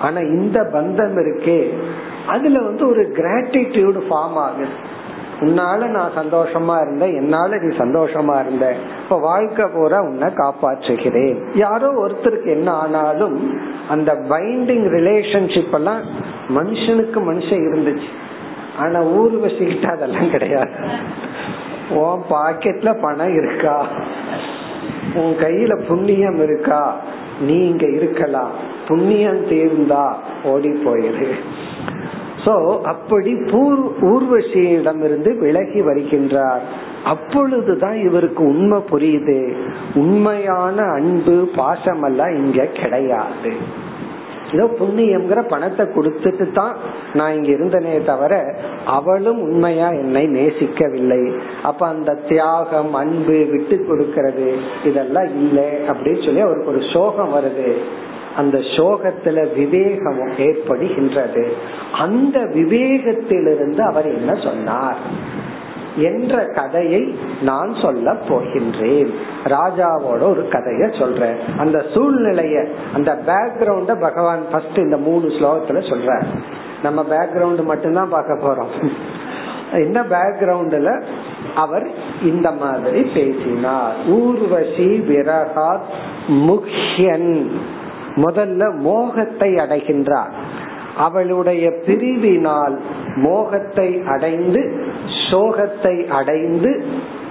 ஆனா இந்த பந்தம் இருக்கே அதுல வந்து ஒரு கிராட்டிடியூடு ஃபார்ம் ஆகுது. உன்னால நான் சந்தோஷமா இருந்தேன் என்னால நீ சந்தோஷமா இருந்த. இப்ப வாழ்க்கை பூரா உன்னை காப்பாற்றுகிறேன். யாரோ ஒருத்தருக்கு என்ன ஆனாலும் அந்த பைண்டிங் ரிலேஷன்ஷிப் எல்லாம் மனுஷனுக்கு மனுஷன் இருந்துச்சு. ஆனா ஊர்வசிக்கிட்ட அதெல்லாம் கிடையாது. உன் பாக்கெட்ல பணம் இருக்கா? உன் கையில புண்ணியம் இருக்கா? நீ இங்க இருக்கலாம். புண்ணியம் தீர்ந்தா ஓடி போயிரு. சோ அப்படி பூர் ஊர்வசியிடமிருந்து விலகி வருகின்றார். அப்பொழுதுதான் இவருக்கு உண்மை புரியுது. உண்மையான அன்பு பாசமெல்லாம் இங்க கிடையாது. ஏதோ புண்ணியம்ங்கிற பணத்தை கொடுத்துட்டு தான் நான் இங்க இருந்தனே தவிர அவளும் உண்மையா என்னை நேசிக்கவில்லை. அப்ப அந்த தியாகம் அன்பு விட்டு கொடுக்கறது இதெல்லாம் இல்லை அப்படின்னு சொல்லி அவருக்கு ஒரு சோகம் வருது. அந்த சோகத்துல விவேகம் ஏற்படுகின்றது. அந்த விவேகத்திலிருந்து அவர் என்ன சொன்னார்? என்ற கதையை நான் சொல்ல போகின்றேன். ராஜாவோட ஒரு கதைய சொல்றேன். அந்த சூழ்நிலைய அந்த பேக்ரவுண்ட பகவான் ஃபர்ஸ்ட் இந்த மூணு ஸ்லோகத்துல சொல்ற நம்ம பேக்ரவுண்ட் மட்டும்தான் பார்க்க போறோம். என்ன பேக்ரவுண்ட்ல அவர் இந்த மாதிரி பேசினார். ஊர்வசி விரகாத் முக்யன் முதல்ல மோகத்தை அடைகின்றார். அவளுடைய பிரிவினால் மோகத்தை அடைந்து சோகத்தை அடைந்து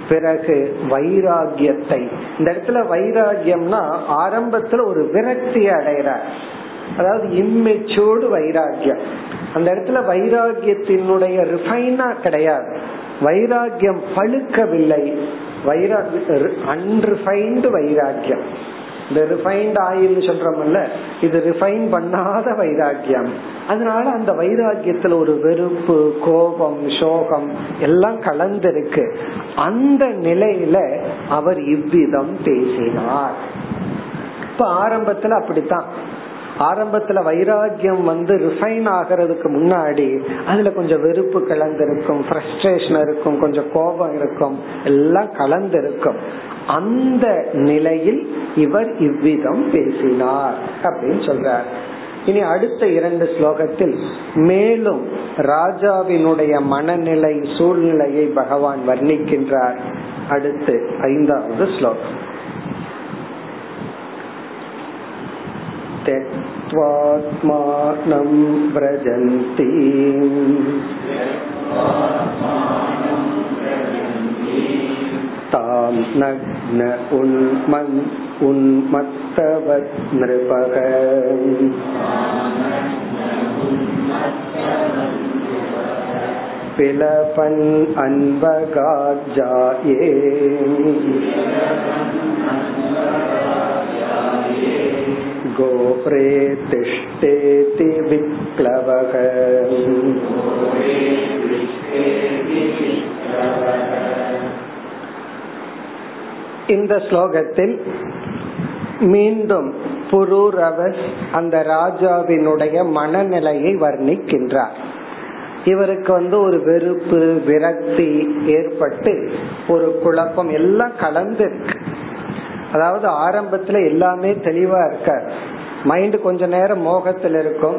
பிறகு வைராகியத்தை இந்த இடத்துல வைராகியம்னா ஆரம்பத்துல ஒரு விரக்தி அடைகிறார். அதாவது இம்மெச்சோடு வைராகியம் அந்த இடத்துல வைராகியத்தினுடைய ரிஃபைனா கிடையாது. வைராகியம் பழுக்கவில்லை. வைராகிய அன்ரிஃபைன்டு வைராக்கியம். இந்த ரிஃபைன்ட் ஆயில் சொல்றோம்ல இது ரிஃபைன் பண்ணாத வைராக்கியம். அதனால அந்த வைராக்கியத்துல ஒரு வெறுப்பு கோபம் சோகம் எல்லாம் கலந்திருக்கு. அந்த நிலையில அவர் இவ்விதம் பேசினார். இப்ப ஆரம்பத்துல அப்படித்தான். ஆரம்பத்துல வைராக்கியம் வந்து ரிஃபைன் ஆகிறதுக்கு முன்னாடி அதுல கொஞ்சம் வெறுப்பு கலந்திருக்கும் ஃப்ரஸ்ட்ரேஷன் இருக்கும் கொஞ்சம் கோபம் இருக்கும் எல்லாம் கலந்திருக்கும். அந்த நிலையில் இவர் இவ்விதம் பேசினார் அப்படின்னு சொல்றார் இனி அடுத்த இரண்டு ஸ்லோகத்தில் மேலும் ராஜாவினுடைய மனநிலை சூழ்நிலையை பகவான் வர்ணிக்கின்றார் அடுத்து ஐந்தாவது ஸ்லோகம் त्यक्त्वात्मानं व्रजन्ति तां नग्न उन्मन् उन्मत्तवत् नृपः पिलपन् अन्वगाजाये गोप्रे तिष्ठेति विप्लवः இந்த ஸ்லோகத்தில் மீண்டும் புரூரவஸ் அந்த ராஜாவினுடைய மனநிலையை வர்ணிக்கின்றார். இவருக்கு வந்து ஒரு வெறுப்பு விரக்தி ஏற்பட்டு ஒரு குழப்பம் எல்லாம் கலந்து இருக்கு அதாவது ஆரம்பத்துல எல்லாமே தெளிவா இருக்க மைண்ட் கொஞ்ச நேரம் மோகத்தில் இருக்கும்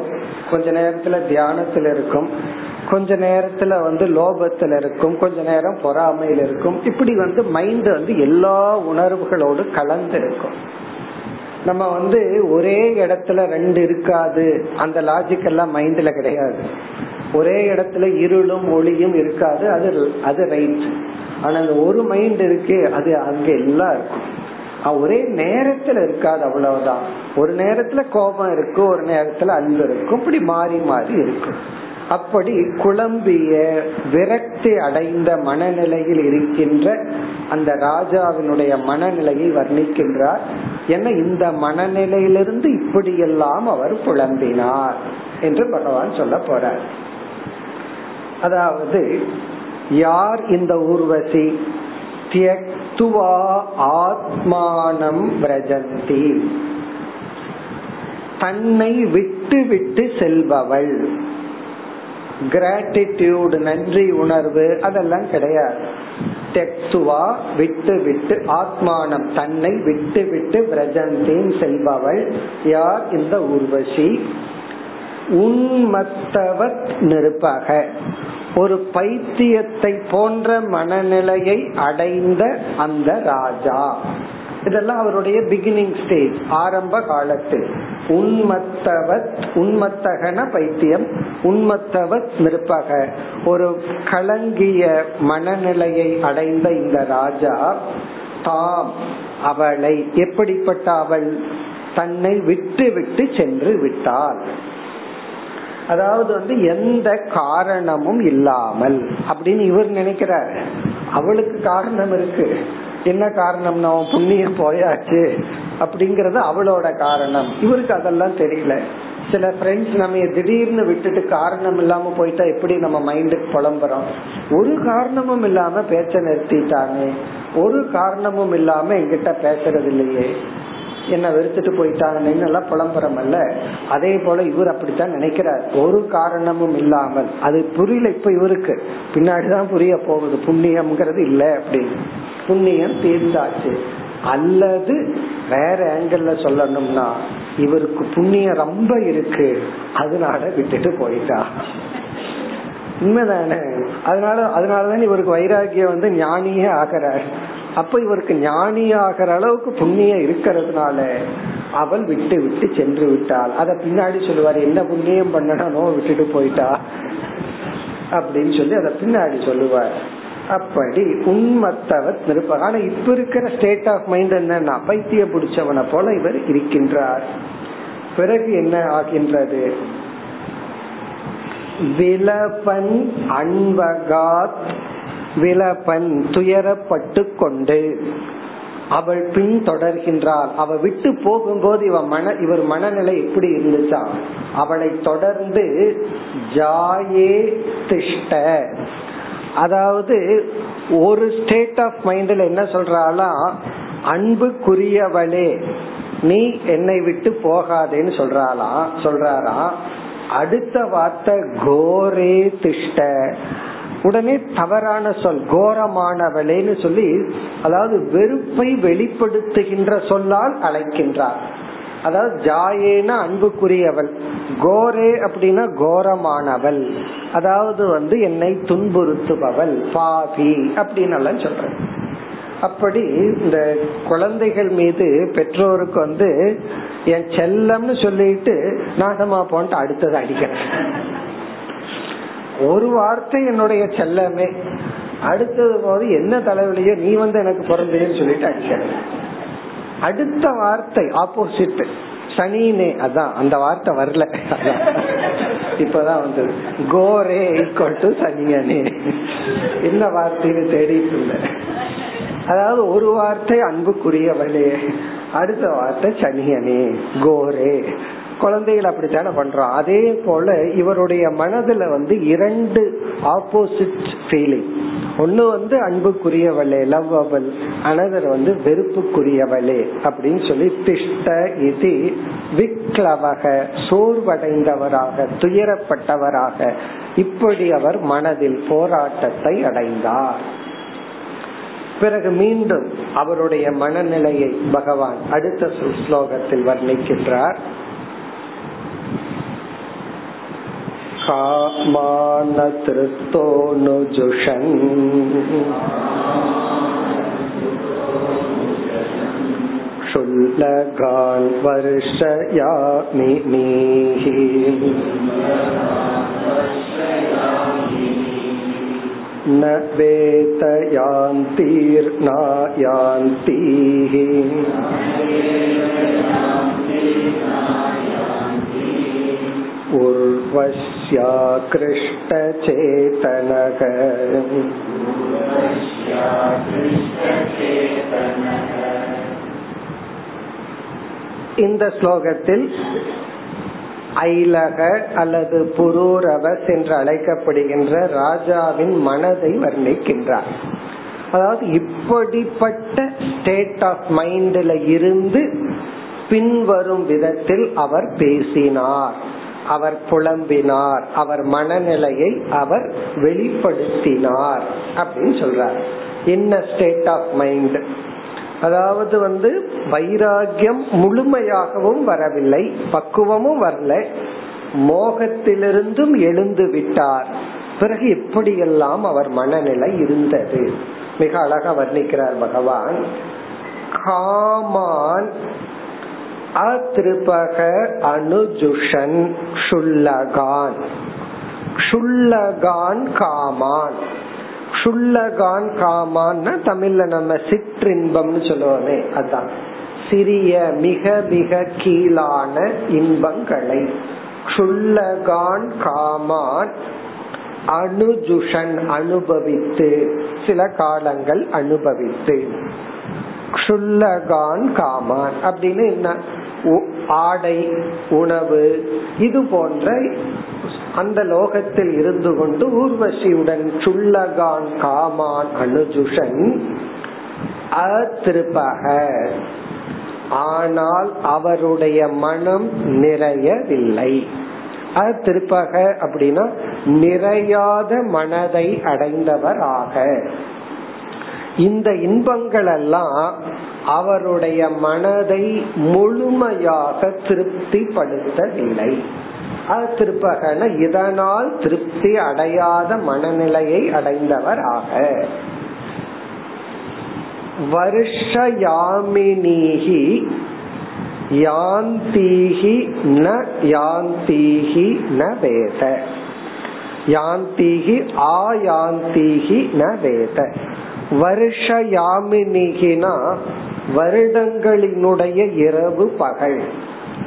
கொஞ்ச நேரத்துல தியானத்தில் இருக்கும். கொஞ்ச நேரத்துல வந்து லோபத்துல இருக்கும் கொஞ்ச நேரம் பொறாமையில் இருக்கும். இப்படி வந்து மைண்ட் வந்து எல்லா உணர்வுகளோடு கலந்து இருக்கும் நம்ம வந்து ஒரே இடத்துல ரெண்டு இருக்காது. அந்த லாஜிக் எல்லாம் மைண்ட்ல கிடையாது. ஒரே இடத்துல இருளும் ஒளியும் இருக்காது. அது அது ரைட் ஆனா அந்த ஒரு மைண்ட் இருக்கு அது அங்க எல்லாம் இருக்கும். ஒரே நேரத்துல இருக்காது அவ்வளவுதான். ஒரு நேரத்துல கோபம் இருக்கும் ஒரு நேரத்துல அன்பு இருக்கும் இப்படி மாறி மாறி இருக்கும் அப்படி குழம்பிய விரக்தி அடைந்த மனநிலையில் இருக்கின்ற அந்த ராஜாவினுடைய மனநிலையை வர்ணிக்கின்றார். என இந்த மனநிலையிலிருந்து இப்படியெல்லாம் அவர் புலம்பினார் என்று பகவான் சொல்ல போறார். அதாவது யார் இந்த ஊர்வசி? தியக்துவா ஆத்மானம் பிரஜந்தி. தன்னை விட்டு விட்டு செல்பவள். கிராட்டிடியூடு நன்றி உணர்வு அதெல்லாம் கிடையாது. தெக்துவா விட்டு விட்டு ஆத்மானம் தன்னை விட்டு விட்டு பிரஜந்தின் செல்பவள் யார்? இந்த ஊர்வசி. உன்மத்தவத் நிருப்பக ஒரு பைத்தியத்தை போன்ற மனநிலையை அடைந்த அந்த ராஜா. இதெல்லாம் அவருடைய பிகினிங் ஸ்டேஜ் ஆரம்ப காலத்தில். உன்மத்தவத் உன்மத்தகன பைத்தியம் உன்மத்தவத் நிற்பக ஒரு கலங்கிய மனநிலையை அடைந்த இந்த ராஜா தாம் அவளை எப்படிப்பட்ட அவள் தன்னை விட்டு விட்டு சென்று விட்டாள். அதாவது வந்து எந்த காரணமும் இல்லாமல் அப்படின்னு இவர் நினைக்கிறார். அவளுக்கு காரணம் இருக்கு. என்ன காரணம்? புண்ணியம் போயாச்சு. அப்படிங்கறது அவளோட காரணம். இவருக்கு அதெல்லாம் தெரியல. சில ஃப்ரெண்ட்ஸ் நம்ம திடீர்னு விட்டுட்டு காரணம் இல்லாம போயிட்டா எப்படி நம்ம மைண்டுக்கு புலம்புறோம்? ஒரு காரணமும் இல்லாம பேச்ச நிறுத்திட்டாங்க. ஒரு காரணமும் இல்லாம எங்கிட்ட பேசுறது இல்லையே. என்ன வெறுத்துட்டு போயிட்டாங்கன்னு எல்லாம் புலம்புறம் அல்ல அதே போல இவர் அப்படித்தான் நினைக்கிறார். ஒரு காரணமும் இல்லாமல். அது புரியல இப்ப இவருக்கு. பின்னாடிதான் புரிய போகுது. புண்ணியம்ங்கிறது இல்ல அப்படின்னு. புண்ணியம் தீர்ந்தாச்சு. அல்லது வேற ஆங்கிள் சொல்லணும்னா இவருக்கு புண்ணியம் ரொம்ப இருக்கு அதனால விட்டுட்டு போயிட்டா. உண்மைதானே? அதனால அதனாலதான் இவருக்கு வைராகியம் வந்து ஞானியே ஆகிறார் அப்ப இவருக்கு ஞானி ஆகிற அளவுக்கு புண்ணியம் இருக்கிறதுனால அவள் விட்டு விட்டு சென்று விட்டாள். அத பின்னாடி சொல்லுவார் என்ன புண்ணியம் பண்ணனோ விட்டுட்டு போயிட்டா? அப்படின்னு சொல்லி அத பின்னாடி சொல்லுவார். அப்படி உண்மத்தவர் நிருப்ப ஆனா இப்ப இருக்கிற ஸ்டேட் ஆஃப் மைண்ட் என்னன்னா பைத்திய பிடிச்சவனை போல இவர் இருக்கின்றார். பிறகு என்ன ஆகின்றது? விலபன் அன்பகாத் விலபன் துயரப்பட்டு கொண்டு அவள் பின் தொடர்கின்றாள். அவ விட்டு போகும்போது இவ மன இவர் மனநிலை எப்படி இருந்துச்சா? அவளை தொடர்ந்து ஜாயே திஷ்ட அதாவது ஒரு ஸ்டேட் ஆஃப் மைண்ட்ல என்ன சொல்றாளா அன்புக்குரியவளே நீ என்னை விட்டு போகாதேன்னு சொல்றாளா சொல்றாரா? அடுத்த வார்த்தை கோரே திஷ்ட. உடனே தவறான சொல் கோரமானவளேன்னு சொல்லி அதாவது வெறுப்பை வெளிப்படுத்துகின்ற சொல்லால் அழைக்கின்றார். அதாவது ஜாயேனா அன்புக்குரியவள். கோரே அப்படின்னா கோரமானவள். அதாவது வந்து என்னை துன்புறுத்துபவள். பாபி அப்படின்னு எல்லாம் சொல்றேன் அப்படி இந்த குழந்தைகள் மீது பெற்றோருக்கு வந்து என் செல்லம்னு சொல்லிட்டு நாசமா போன்ட்டு அடுத்தது அடிக்கிறேன். ஒரு வார்த்தை என்னுடைய செல்லமே. அடுத்தது போது என்ன தலைவலியோ நீ வந்து எனக்கு பிறந்தேன்னு சொல்லிட்டு அடிக்கிறேன். அடுத்த வார்த்தை ஆப்போசிட் சனினே அதான் அந்த வார்த்தை வரல. இப்பதான் வந்து கோரே ஈக்குவல் டு சனியனே. என்ன வார்த்தைன்னு தேடிட்டு இல்லை அதாவது ஒரு வார்த்தை அன்புக்குரியவளே அடுத்த வார்த்தை சனியனே கோரே. குழந்தைகள் அப்படித்தானே பண்றோம். அதே போல இவருடைய மனதுல வந்து இரண்டு ஆப்போசிட் ஃபீலிங் ஒன்னு வந்து அன்புக்குரியவளே லவ்வபிள் அனதர் வந்து வெறுப்புக்குரியவளே அப்படின்னு சொல்லி திஷ்ட இது விக்லவக சோர்வடைந்தவராக துயரப்பட்டவராக இப்படி அவர் மனதில் போராட்டத்தை அடைந்தார். பிறகு மீண்டும் அவருடைய மனநிலையை பகவான் அடுத்த ஸ்லோகத்தில் வர்ணிக்கின்றார். कामानतृप्तोऽनुजुषन् क्षुल्लगान् वर्षयामि मीः न वेतयान्तीर्नायान्तीः उर्वश्याकृष्टचेतनक இந்த ஸ்லோகத்தில் ஐலக அல்லது புரூரவஸ் என்று அழைக்கப்படுகின்ற ராஜாவின் மனதை வர்ணிக்கின்றார் அதாவது இப்படிப்பட்ட ஸ்டேட் ஆஃப் மைண்ட்ல இருந்து பின்வரும் விதத்தில் அவர் பேசினார் அவர் புலம்பினார். அவர் மனநிலையை அவர் வெளிப்படுத்தினார் அப்படின்னு சொல்றார். என்ன ஸ்டேட் ஆஃப் மைண்ட் அதாவது வந்து வைராகியம் முழுமையாகவும் வரவில்லை. பக்குவமும் வரல. மோகத்திலிருந்தும் எழுந்து விட்டார். பிறகு எப்படியெல்லாம் அவர் மனநிலை இருந்தது. மிக அழகா வர்ணிக்கிறார் பகவான். Come on அத்ருபக அனுஜுஷன் ஷுல்லகான் ஷுல்லகான் come on. ஷுல்லகான் காமான்னா தமிழ்ல நம்ம சிற்றின்பம்னு சொல்லுவோமே அதான். சிறிய மிக மிக கீழான இன்பங்களை. ஷுல்லகான் காமான் அனுஜுஷன் அனுபவித்து சில காலங்கள் அனுபவித்து. ஷுல்லகான் காமான் அப்படின்னு என்ன? ஆடை உணவு இது போன்ற அந்த லோகத்தில் இருந்து கொண்டு ஊர்வசியுடன் சுள்ளகான் காமான் அனுஜுஷன் அத்திருப்பக. ஆனால் அவருடைய மனம் நிறையவில்லை. திருப்பக அப்படின்னா நிறையாத மனதை அடைந்தவராக. இந்த இன்பங்கள் எல்லாம் அவருடைய மனதை முழுமையாக திருப்திப்படுத்தவில்லை. திருப்பகன இதனால் திருப்தி அடையாத மனநிலையை அடைந்தவர் ஆக வருஷயாமினீகி யாந்தீகி ந யாந்தீகி ந வேத. யாந்தீகி ஆயாந்தீகி ந வேத. வருஷயாமினிகினா வருடங்களினுடைய இரவு பகல்.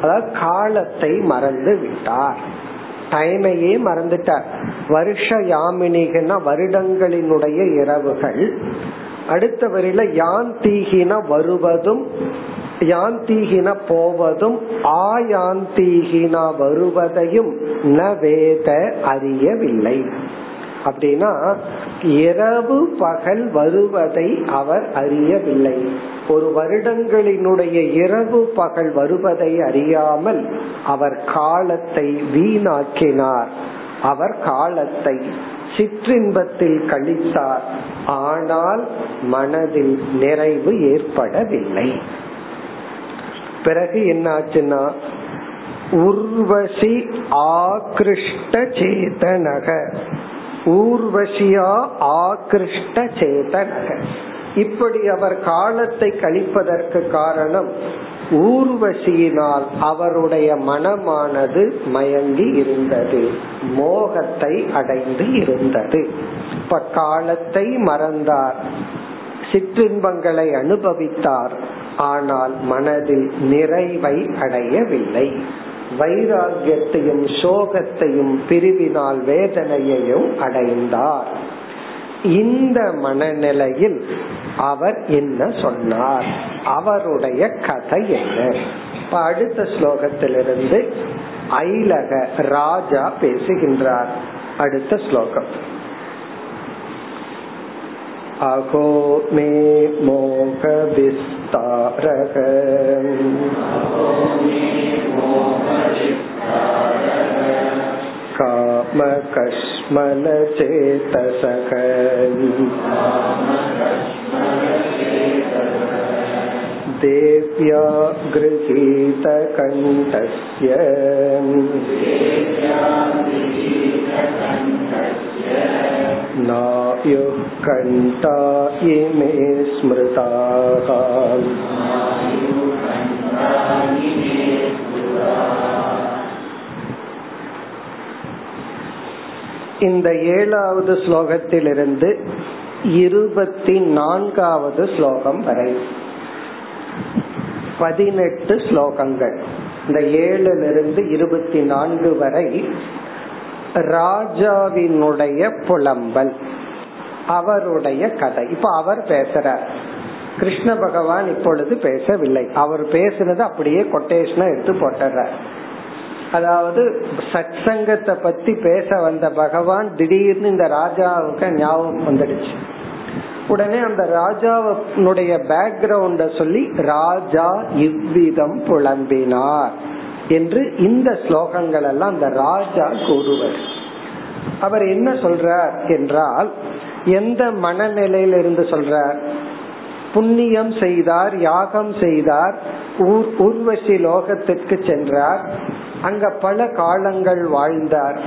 அதாவது காலத்தை மறந்து விட்டார். டைமையே மறந்துட்டார். வருஷ யாமினிகனா வருடங்களினுடைய இரவுகள். அடுத்த வரையில யாந்தீகின வருவதும் யாந்தீகின போவதும் ஆயாந்தீகினா வருவதையும் ந வேத அறியவில்லை. அப்படின்னா இரவு பகல் வருவதை அவர் அறியவில்லை. ஒரு வருடங்களினுடைய இரவு பகல் வருவதை அறியாமல் அவர் காலத்தை வீணாக்கினார். அவர் காலத்தை சிற்றின்பத்தில் கழித்தார். ஆனால் மனதில் நிறைவு ஏற்படவில்லை. பிறகு என்னாச்சுன்னா உர்வசி ஆகிருஷ்ட சேதனக. ஊர்வஷியா ஆகிருஷ்ட சேதனக இப்படி அவர் காலத்தை கழிப்பதற்கு காரணம் ஊர்வசியினால் அவருடைய மனமானது மயங்கி இருந்தது மோகத்தை அடைந்து இருந்தது. இப்ப காலத்தை மறந்தார் சிற்றின்பங்களை அனுபவித்தார் ஆனால் மனதில் நிறைவை அடையவில்லை. வைராகியத்தையும் சோகத்தையும் பிரிவினால் வேதனையையும் அடைந்தார். இந்த மனநிலையில் அவர் என்ன சொன்னார்? அவருடைய கதை என்ன? இப்ப அடுத்த ஸ்லோகத்திலிருந்து ஐலக ராஜா பேசுகின்றார். அடுத்த ஸ்லோகம். अहो मे मोघविस्तारः कामकश्मलचेतसः देव्या गृहीतकण्ठस्य नायुः कण्ठा इमे स्मृताः இந்த ஏழாவது ஸ்லோகத்திலிருந்து இருபத்தி நான்காவது ஸ்லோகம் வரை பதினெட்டு ஸ்லோகங்கள் இந்த ஏழுலிருந்து இருபத்தி நான்கு வரை ராஜாவினுடைய புலம்பல் அவருடைய கதை. இப்ப அவர் பேசுறார். கிருஷ்ண பகவான் இப்பொழுது பேசவில்லை. அவர் பேசுனது அப்படியே கொட்டேஷனா எடுத்து போட்டுறார். அதாவது சத் சங்கத்தை பத்தி பேச வந்த பகவான் திடீர்னு இந்த ராஜாவுக்கு ஞாபகம் வந்துடுச்சு. உடனே அந்த ராஜாவுடைய பேக்ரவுண்ட சொல்லி ராஜா இவ்விதம் புலம்பினார். என்று இந்த ஸ்லோகங்கள் எல்லாம் அந்த ராஜா கூறுவர். அவர் என்ன சொல்றார் என்றால் எந்த மனநிலையில இருந்து சொல்றார்? புண்ணியம் செய்தார் யாகம் செய்தார் ஊர்வசி லோகத்திற்கு சென்றார் அங்க பல காலங்கள் வாழ்ந்தார்.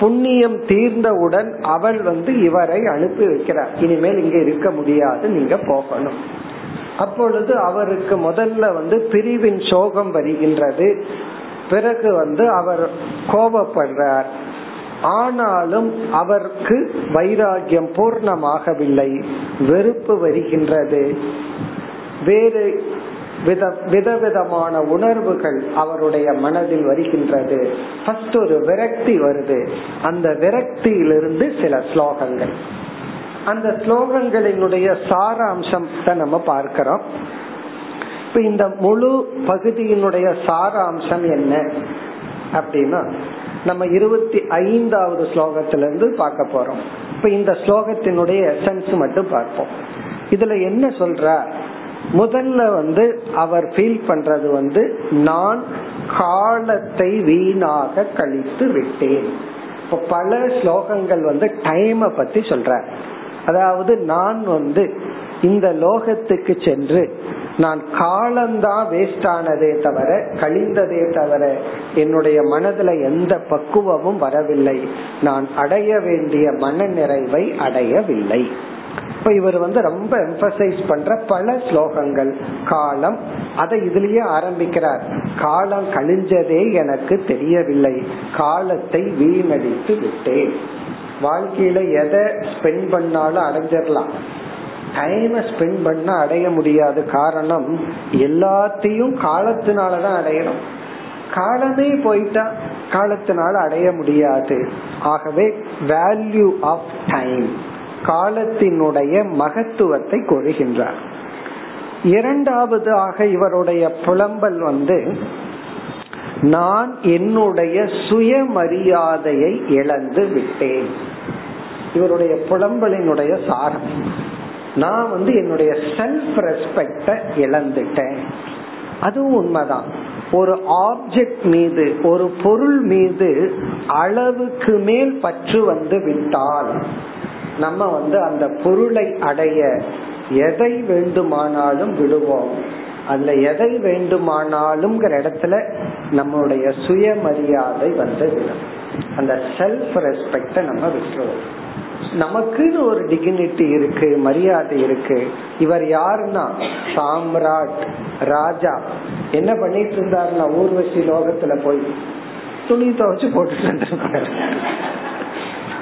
புண்ணியம் தீர்ந்தவுடன் அவள் வந்து இவரை அனுப்பி வைக்கிறார். இனிமேல் இங்க இருக்க முடியாது நீங்க போகணும். அப்பொழுது அவருக்கு முதல்ல வந்து பிரிவின் சோகம் வருகின்றது. பிறகு வந்து அவர் கோபப்படுறார். ஆனாலும் அவருக்கு வைராகியம் பூர்ணமாகவில்லை. வெறுப்பு வருகின்றது. வேறு வித விதவிதமான உணர்வுகள் அவருடைய மனதில் வருகின்றது. ஃபர்ஸ்ட் ஒரு விரக்தி வருது. அந்த விரக்தியிலிருந்து சில ஸ்லோகங்கள். அந்த ஸ்லோகங்களினுடைய சாராம்சத்தை நம்ம பார்க்கிறோம். இப்ப இந்த முழு பகுதியினுடைய சாராம்சம் என்ன? அப்படின்னா நம்ம இருபத்தி ஐந்தாவது ஸ்லோகத்திலிருந்து பார்க்க போறோம். இப்ப இந்த ஸ்லோகத்தினுடைய எசன்ஸ் மட்டும் பார்ப்போம். இதுல என்ன சொல்ற? முதல்ல வந்து அவர் ஃபீல் பண்றது வந்து நான் காலத்தை வீணாக கழித்து விட்டேன். இப்ப பல ஸ்லோகங்கள் வந்து டைமை பத்தி சொல்ற. அதாவது நான் வந்து இந்த லோகத்துக்கு சென்று நான் காலம்தான் வேஸ்ட் ஆனதே தவிர கழிந்ததே தவிர என்னுடைய மனதுல எந்த பக்குவமும் வரவில்லை. நான் அடைய வேண்டிய மன நிறைவை அடையவில்லை. இப்ப இவர் வந்து ரொம்ப எம்பசைஸ் பண்ற பல ஸ்லோகங்கள். காலம் அதை இதுலயே ஆரம்பிக்கிறார். காலம் கழிஞ்சதே எனக்கு தெரியவில்லை. காலத்தை வீணடித்து விட்டேன். வாழ்க்கையில எதை ஸ்பெண்ட் பண்ணாலும் அடைஞ்சிடலாம் டைமை ஸ்பெண்ட் பண்ண அடைய முடியாது. காரணம் எல்லாத்தையும் காலத்தினாலதான் அடையணும். காலமே போயிட்டா காலத்தினால அடைய முடியாது. ஆகவே வேல்யூ ஆஃப் டைம் காலத்தினுடைய மகத்துவத்தை கூறுகின்றார். இரண்டாவதாக இவருடைய புலம்பல் வந்து நான் என்னுடைய சுயமரியாதையை இழந்து விட்டேன். இவருடைய புலம்பலினுடைய சாரம். நான் வந்து என்னுடைய செல்ஃப் ரெஸ்பெக்ட இழந்துட்டேன். அதுவும் உண்மைதான். ஒரு ஆப்ஜெக்ட் மீது ஒரு பொருள் மீது அளவுக்கு மேல் பற்று வந்து விட்டால் நம்ம வந்து அந்த பொருளை அடைய எதை வேண்டுமானாலும் விடுவோம். அதுல எதை வேண்டுமானாலும் இடத்துல நம்மளுடைய சுயமரியாதை வந்து விடும். அந்த செல்ஃப் ரெஸ்பெக்ட நம்ம விட்டுருவோம். நமக்குன்னு ஒரு டிகினிட்டி இருக்கு மரியாதை இருக்கு. இவர் யாருன்னா? சாம்ராட் ராஜா. என்ன பண்ணிட்டு இருந்தாருன்னா ஊர்வசி லோகத்துல போய் துணி துவைச்சு போட்டு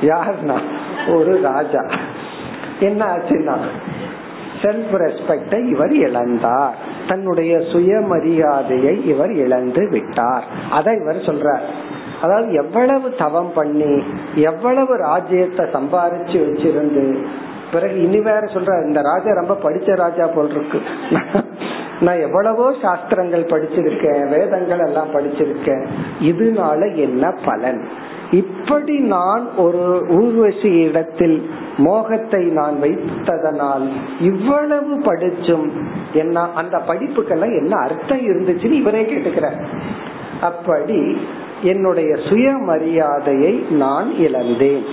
யாருன்னா? ஒரு ராஜா. என்ன ஆச்சுன்னா செல்ஃப் ரெஸ்பெக்டை இவர் இழந்தார். தன்னுடைய சுயமரியாதையை இவர் இழந்து விட்டார். அதை இவர் சொல்றார். அதாவது எவ்வளவு தவம் பண்ணி எவ்வளவு ராஜ்யத்தை சம்பாரிச்சு வச்சிருந்து பிறகு இனி வேற சொல்ற இந்த ராஜா ரொம்ப படிச்ச ராஜா போல் இருக்கு நான் எவ்வளவோ சாஸ்திரங்கள் படிச்சிருக்கேன் வேதங்கள் எல்லாம் படிச்சிருக்கேன். இதனால என்ன பலன்? இப்படி நான் ஒரு ஊர்வசி இடத்தில் மோகத்தை நான் வைத்ததனால் இவ்வளவு படிச்சும் என்ன அந்த படிப்புக்கெல்லாம் என்ன அர்த்தம் இருந்துச்சுன்னு இவரே கேட்டுக்கிறார். அப்படி என்னுடைய சுயமரியாதையை நான் இழந்தேன்.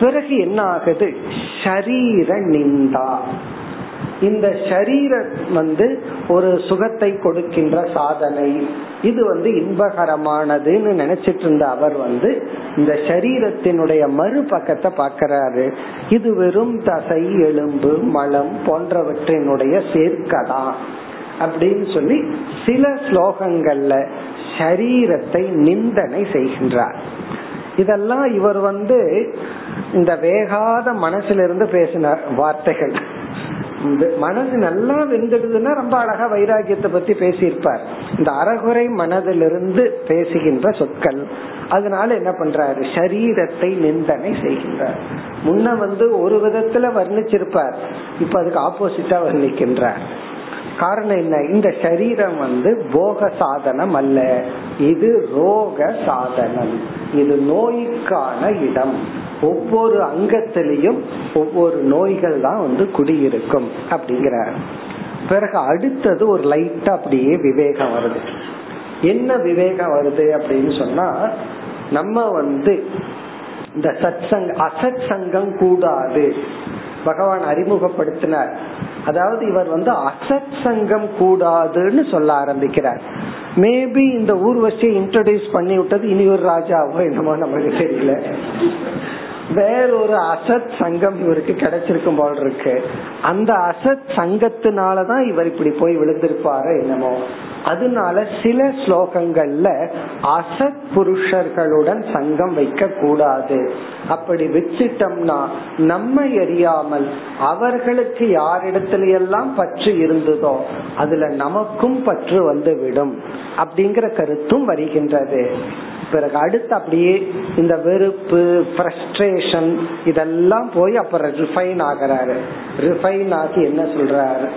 பிறகு என்ன ஆகுது ஷரீர நிந்தா. இந்த சரீரம் வந்து ஒரு சுகத்தை கொடுக்கின்ற சாதனை. இது வந்து இன்பகரமானதுன்னு நினைச்சிட்டு இருந்த அவர் வந்து இந்த சரீரத்தினுடைய மறுபக்கத்தை பார்க்கிறாரு. இது வெறும் தசை எலும்பு மலம் போன்றவற்றினுடைய சேர்க்கதான் அப்படின்னு சொல்லி சில ஸ்லோகங்கள்ல சரீரத்தை நிந்தனை செய்கின்றார். இதெல்லாம் இவர் வந்து இந்த வேகாத மனசிலிருந்து பேசின வார்த்தைகள். மனது நல்லா வெந்துடுதுன்னா ரொம்ப அழகா வைராகியத்தை பத்தி பேசியிருப்பார். இந்த அறகுறை மனதிலிருந்து பேசுகின்ற சொற்கள். அதனால என்ன பண்றாரு? சரீரத்தை நிந்தனை செய்கின்றார். முன்ன வந்து ஒரு விதத்துல வர்ணிச்சிருப்பார். இப்ப அதுக்கு ஆப்போசிட்டா வர்ணிக்கின்றார். காரணம் என்ன? இந்த சரீரம் வந்து போக சாதனம் அல்ல. இது ரோக சாதனம். இது நோய்க்கான இடம். ஒவ்வொரு அங்கத்திலையும் ஒவ்வொரு நோய்கள் தான் வந்து குடியிருக்கும் அப்படிங்கிறார். பிறகு அடுத்தது ஒரு லைட்டா அப்படியே விவேகம் வருது. என்ன விவேகம் வருது அப்படின்னு சொன்னா நம்ம வந்து இந்த சத் சங் அசத் சங்கம் கூடாது. பகவான் அறிமுகப்படுத்தினார். அதாவது இவர் வந்து அசத் சங்கம் கூடாதுன்னு சொல்ல ஆரம்பிக்கிறார். மேபி இந்த ஊர்வசியை இன்ட்ரடியூஸ் பண்ணி விட்டது இனி ஒரு ராஜாவோ என்னமோ நமக்கு தெரியல. வேறொரு அசத் சங்கம் இவருக்கு கிடைச்சிருக்கும் போல் இருக்கு. அந்த அசத் சங்கத்தினாலதான் இவர் இப்படி போய் விழுந்திருப்பாரு என்னமோ. அதனால சில ஸ்லோகங்கள்ல அசத் புருஷர்களுடன் சங்கம் வைக்க கூடாது அப்படி வச்சிட்டோம்னா நம்ம எரியாமல் அவர்களுக்கு யாரிடத்துல எல்லாம் பற்று இருந்ததோ அதுல நமக்கும் பற்று வந்து விடும் அப்படிங்கிற கருத்தும் வருகின்றது. பிறகு அடுத்து அப்படியே இந்த வெறுப்பு ஃப்ரஸ்ட்ரேஷன் இதெல்லாம் போய் அப்புறம் ரிஃபைன் ஆகிறாரு. ரிஃபைன் ஆகி என்ன சொல்றாரு?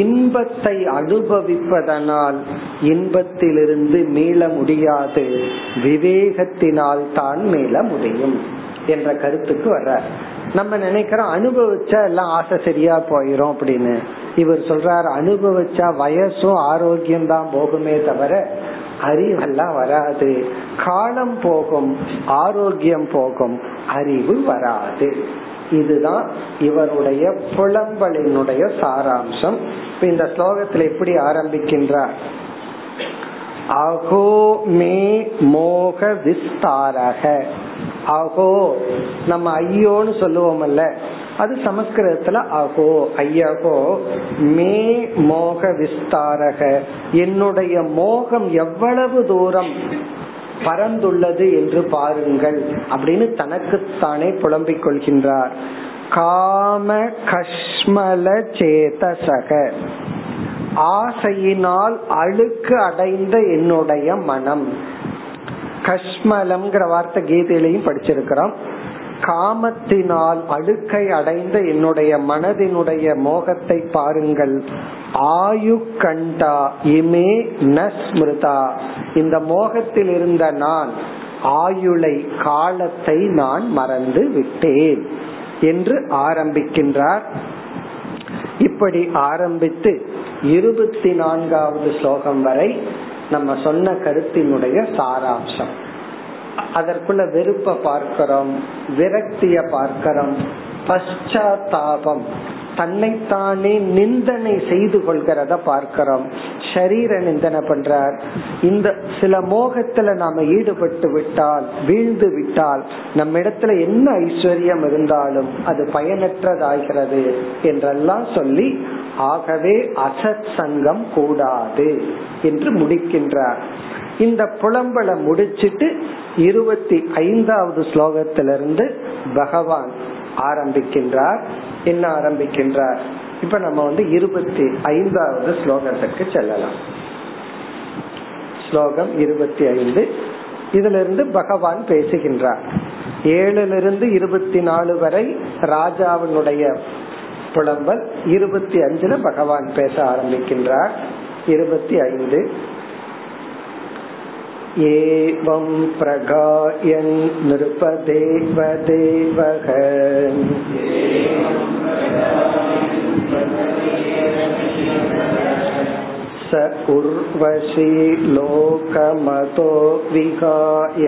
இன்பத்தை அனுபவிப்பதனால் இன்பத்திலிருந்து மீள முடியாது. விவேகத்தினால் தான் மீள முடியும் என்ற கருத்துக்கு வர்ற நம்ம நினைக்கிறோம் அனுபவிச்சா எல்லாம் ஆசை சரியா போயிரும் அப்படின்னு. இவர் சொல்றாரு அனுபவிச்சா வயசும் ஆரோக்கியம் தான் போகுமே தவிர அறிவெல்லாம் வராது. காலம் போகும் ஆரோக்கியம் போகும் அறிவு வராது. இதுதான் இவருடைய புலம்பலினுடைய சாராம்சம். இந்த ஸ்லோகத்தில் எப்படி ஆரம்பிக்கின்றார்? அகோ மே மோக விஸ்தாரக. அகோ நம்ம ஐயோன்னு சொல்லுவோம்ல அது சமஸ்கிருதத்துல அகோ ஐயகோ மே மோக விஸ்தாரக. என்னுடைய மோகம் எவ்வளவு தூரம் பறந்துள்ளது என்று பாருங்கள் அப்படின்னு தனக்குத்தானே புலம்பிக் கொள்கின்றார். காம கஷ்மல சேதசக. ஆசையினால் அழுக்கு அடைந்த என்னுடைய மனம். கஷ்மலம்ங்கிற வார்த்தை கீதையிலையும் படிச்சிருக்கிறோம். காமத்தினால் அழுக்கை அடைந்த என்னுடைய மனதினுடைய மோகத்தை பாருங்கள். ஆயு கண்டா இமே நஸ்மிருதா. இந்த மோகத்தில் இருந்த நான் ஆயுளை காலத்தை நான் மறந்து விட்டேன் என்று ஆரம்பிக்கின்றார். இப்படி ஆரம்பித்து இருபத்தி நான்காவது ஸ்லோகம் வரை நம்ம சொன்ன கருத்தினுடைய சாராம்சம். அதற்குள்ள வெறுப்ப பார்க்கிறோம் விரக்திய பார்க்கிறோம். பశ్చాத்தாபம் தன்னைத்தானே நிந்தனை செய்து கொள்கிறத பார்க்கிறோம். ஷரீர நிந்தனை பண்றார். இந்த சில மோகத்துல நாம ஈடுபட்டு விட்டால் வீழ்ந்து விட்டால் நம்ம இடத்துல என்ன ஐஸ்வர்யம் இருந்தாலும் அது பயனற்றதாகிறது என்றெல்லாம் சொல்லி ஆகவே அசத் சங்கம் கூடாது என்று முடிக்கின்றார். இந்த புலம்பலை முடிச்சிட்டு இருபத்தி ஐந்தாவது ஸ்லோகத்திலிருந்து பகவான் ஆரம்பிக்கின்றார் என்ன ஆரம்பிக்கின்றார்? இப்ப நம்ம வந்து இருபத்தி ஐந்தாவது ஸ்லோகத்துக்கு செல்லலாம். ஸ்லோகம் இருபத்தி ஐந்து. இதுல இருந்து பகவான் பேசுகின்றார். ஏழுலிருந்து இருபத்தி நாலு வரை ராஜாவினுடைய புலம்பல் இருபத்தி அஞ்சுல பகவான் பேச ஆரம்பிக்கின்றார். இருபத்தி ஐந்து. एवं प्रगायन् नृपदेवदेवः स उर्वशी लोकमतो विहाय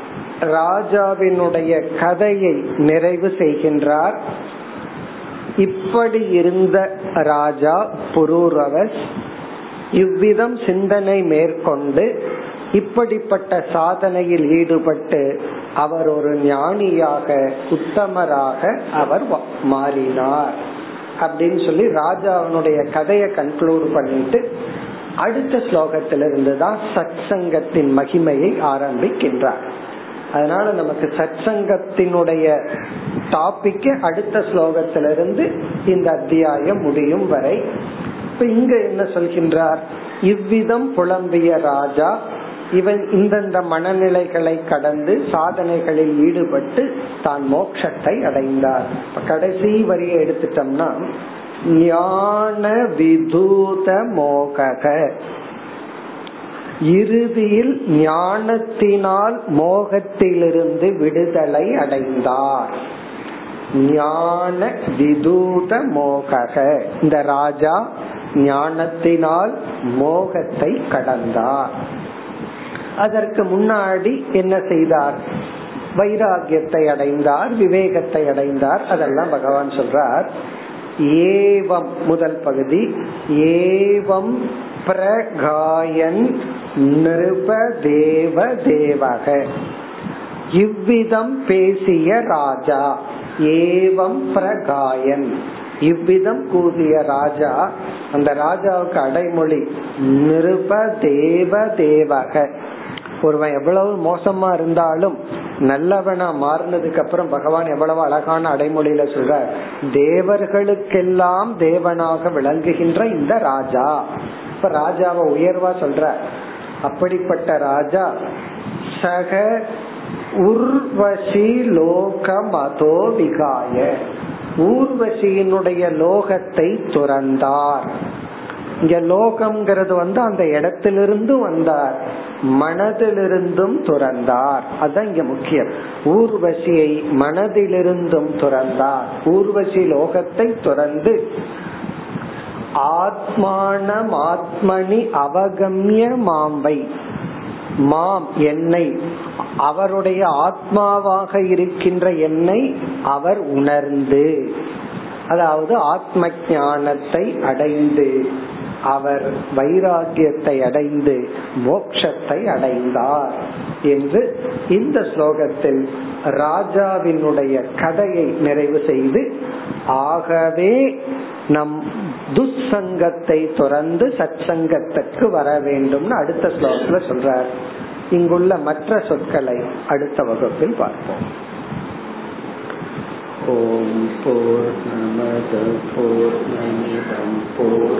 ராஜாவினுடைய கதையை நிறைவு செய்கின்றார். இப்படி இருந்த ராஜா புரூரவஸ் இவ்விதம் சிந்தனை மேற்கொண்டு இப்படிப்பட்ட சாதனையில் ஈடுபட்டு அவர் ஒரு ஞானியாக உத்தமராக அவர் மாறினார். அப்படின்னு சொல்லி ராஜாவினுடைய கதையை கன்க்ளூட் பண்ணிட்டு அடுத்த ஸ்லோகத்திலிருந்து தான் சத்சங்கத்தின் மகிமையை ஆரம்பிக்கின்றார். அதனால நமக்கு சத்சங்கத்தினுடைய டாபிக் அடுத்த ஸ்லோகத்திலிருந்து இந்த அத்தியாயம் முடியும் வரை. இப்ப இங்க என்ன சொல்கின்றார்? இவ்விதம் புலம்பிய ராஜா இவன் இந்தந்த மனநிலைகளை கடந்து சாதனைகளில் ஈடுபட்டு தான் மோட்சத்தை அடைந்தார். கடைசி வரியை எடுத்துட்டோம்னா ஞான விதூத மோகக. இறுதியில் ஞானத்தினால் மோகத்திலிருந்து விடுதலை அடைந்தார். ஞான விதூத மோகக. இந்த ராஜா ஞானத்தினால் மோகத்தை கடந்தார். அதற்கு முன்னாடி என்ன செய்தார்? வைராகியத்தை அடைந்தார் விவேகத்தை அடைந்தார். அதெல்லாம் பகவான் சொல்றார். ஏவம் முதல் பகுதி. ஏவம் பிரகாயன் நிருப தேவ தேவக இவ்விதம் பேசிய ராஜா ஏவம் பிரகாயன். இவ்விதம் கூறிய ராஜா அந்த ராஜாவுக்கு அடைமொழி நிருப தேவ தேவக ஒருவன் எவ்வளவு மோசமா இருந்தாலும் நல்லவனா மாறினதுக்கு அப்புறம் பகவான் எவ்வளவு அழகான அடைமொழியில சொல்ற தேவர்களுக்கெல்லாம் தேவனாக விளங்குகின்ற இந்த ராஜா. இப்ப ராஜாவை உயர்வா சொல்ற அப்படிப்பட்ட ராஜா சக உர்வசி லோகமதோ விகாய. ஊர்வசியினுடைய லோகத்தை துறந்தார். இங்க லோகம்ங்கிறது வந்து அந்த இடத்திலிருந்து வந்தார். மனதிலிருந்தும் துறந்தார். அதுதான் இங்க முக்கியம். ஊர்வசியை மனதிலிருந்தும் துறந்தார். ஊர்வசி லோகத்தை துறந்து ஆத்மானம் ஆத்மனி அவகமிய மாம்பை மாம் என்னை அவருடைய ஆத்மாவாக இருக்கின்ற என்னை அவர் உணர்ந்து. அதாவது ஆத்ம ஞானத்தை அடைந்து அவர் வைராகியத்தை அடைந்து மோட்சத்தை அடைந்தார் என்று இந்த ஸ்லோகத்தில் ராஜாவினுடைய கதையை நிறைவு செய்து ஆகவே நம் துசங்கத்தை துறந்து சச்சங்கத்துக்கு வர வேண்டும்னு அடுத்த ஸ்லோகத்துல சொல்றார். இங்குள்ள மற்ற சொற்களை அடுத்த வகுப்பில் பார்ப்போம். ஓம் போர் நமத போர் நமிதம் போர்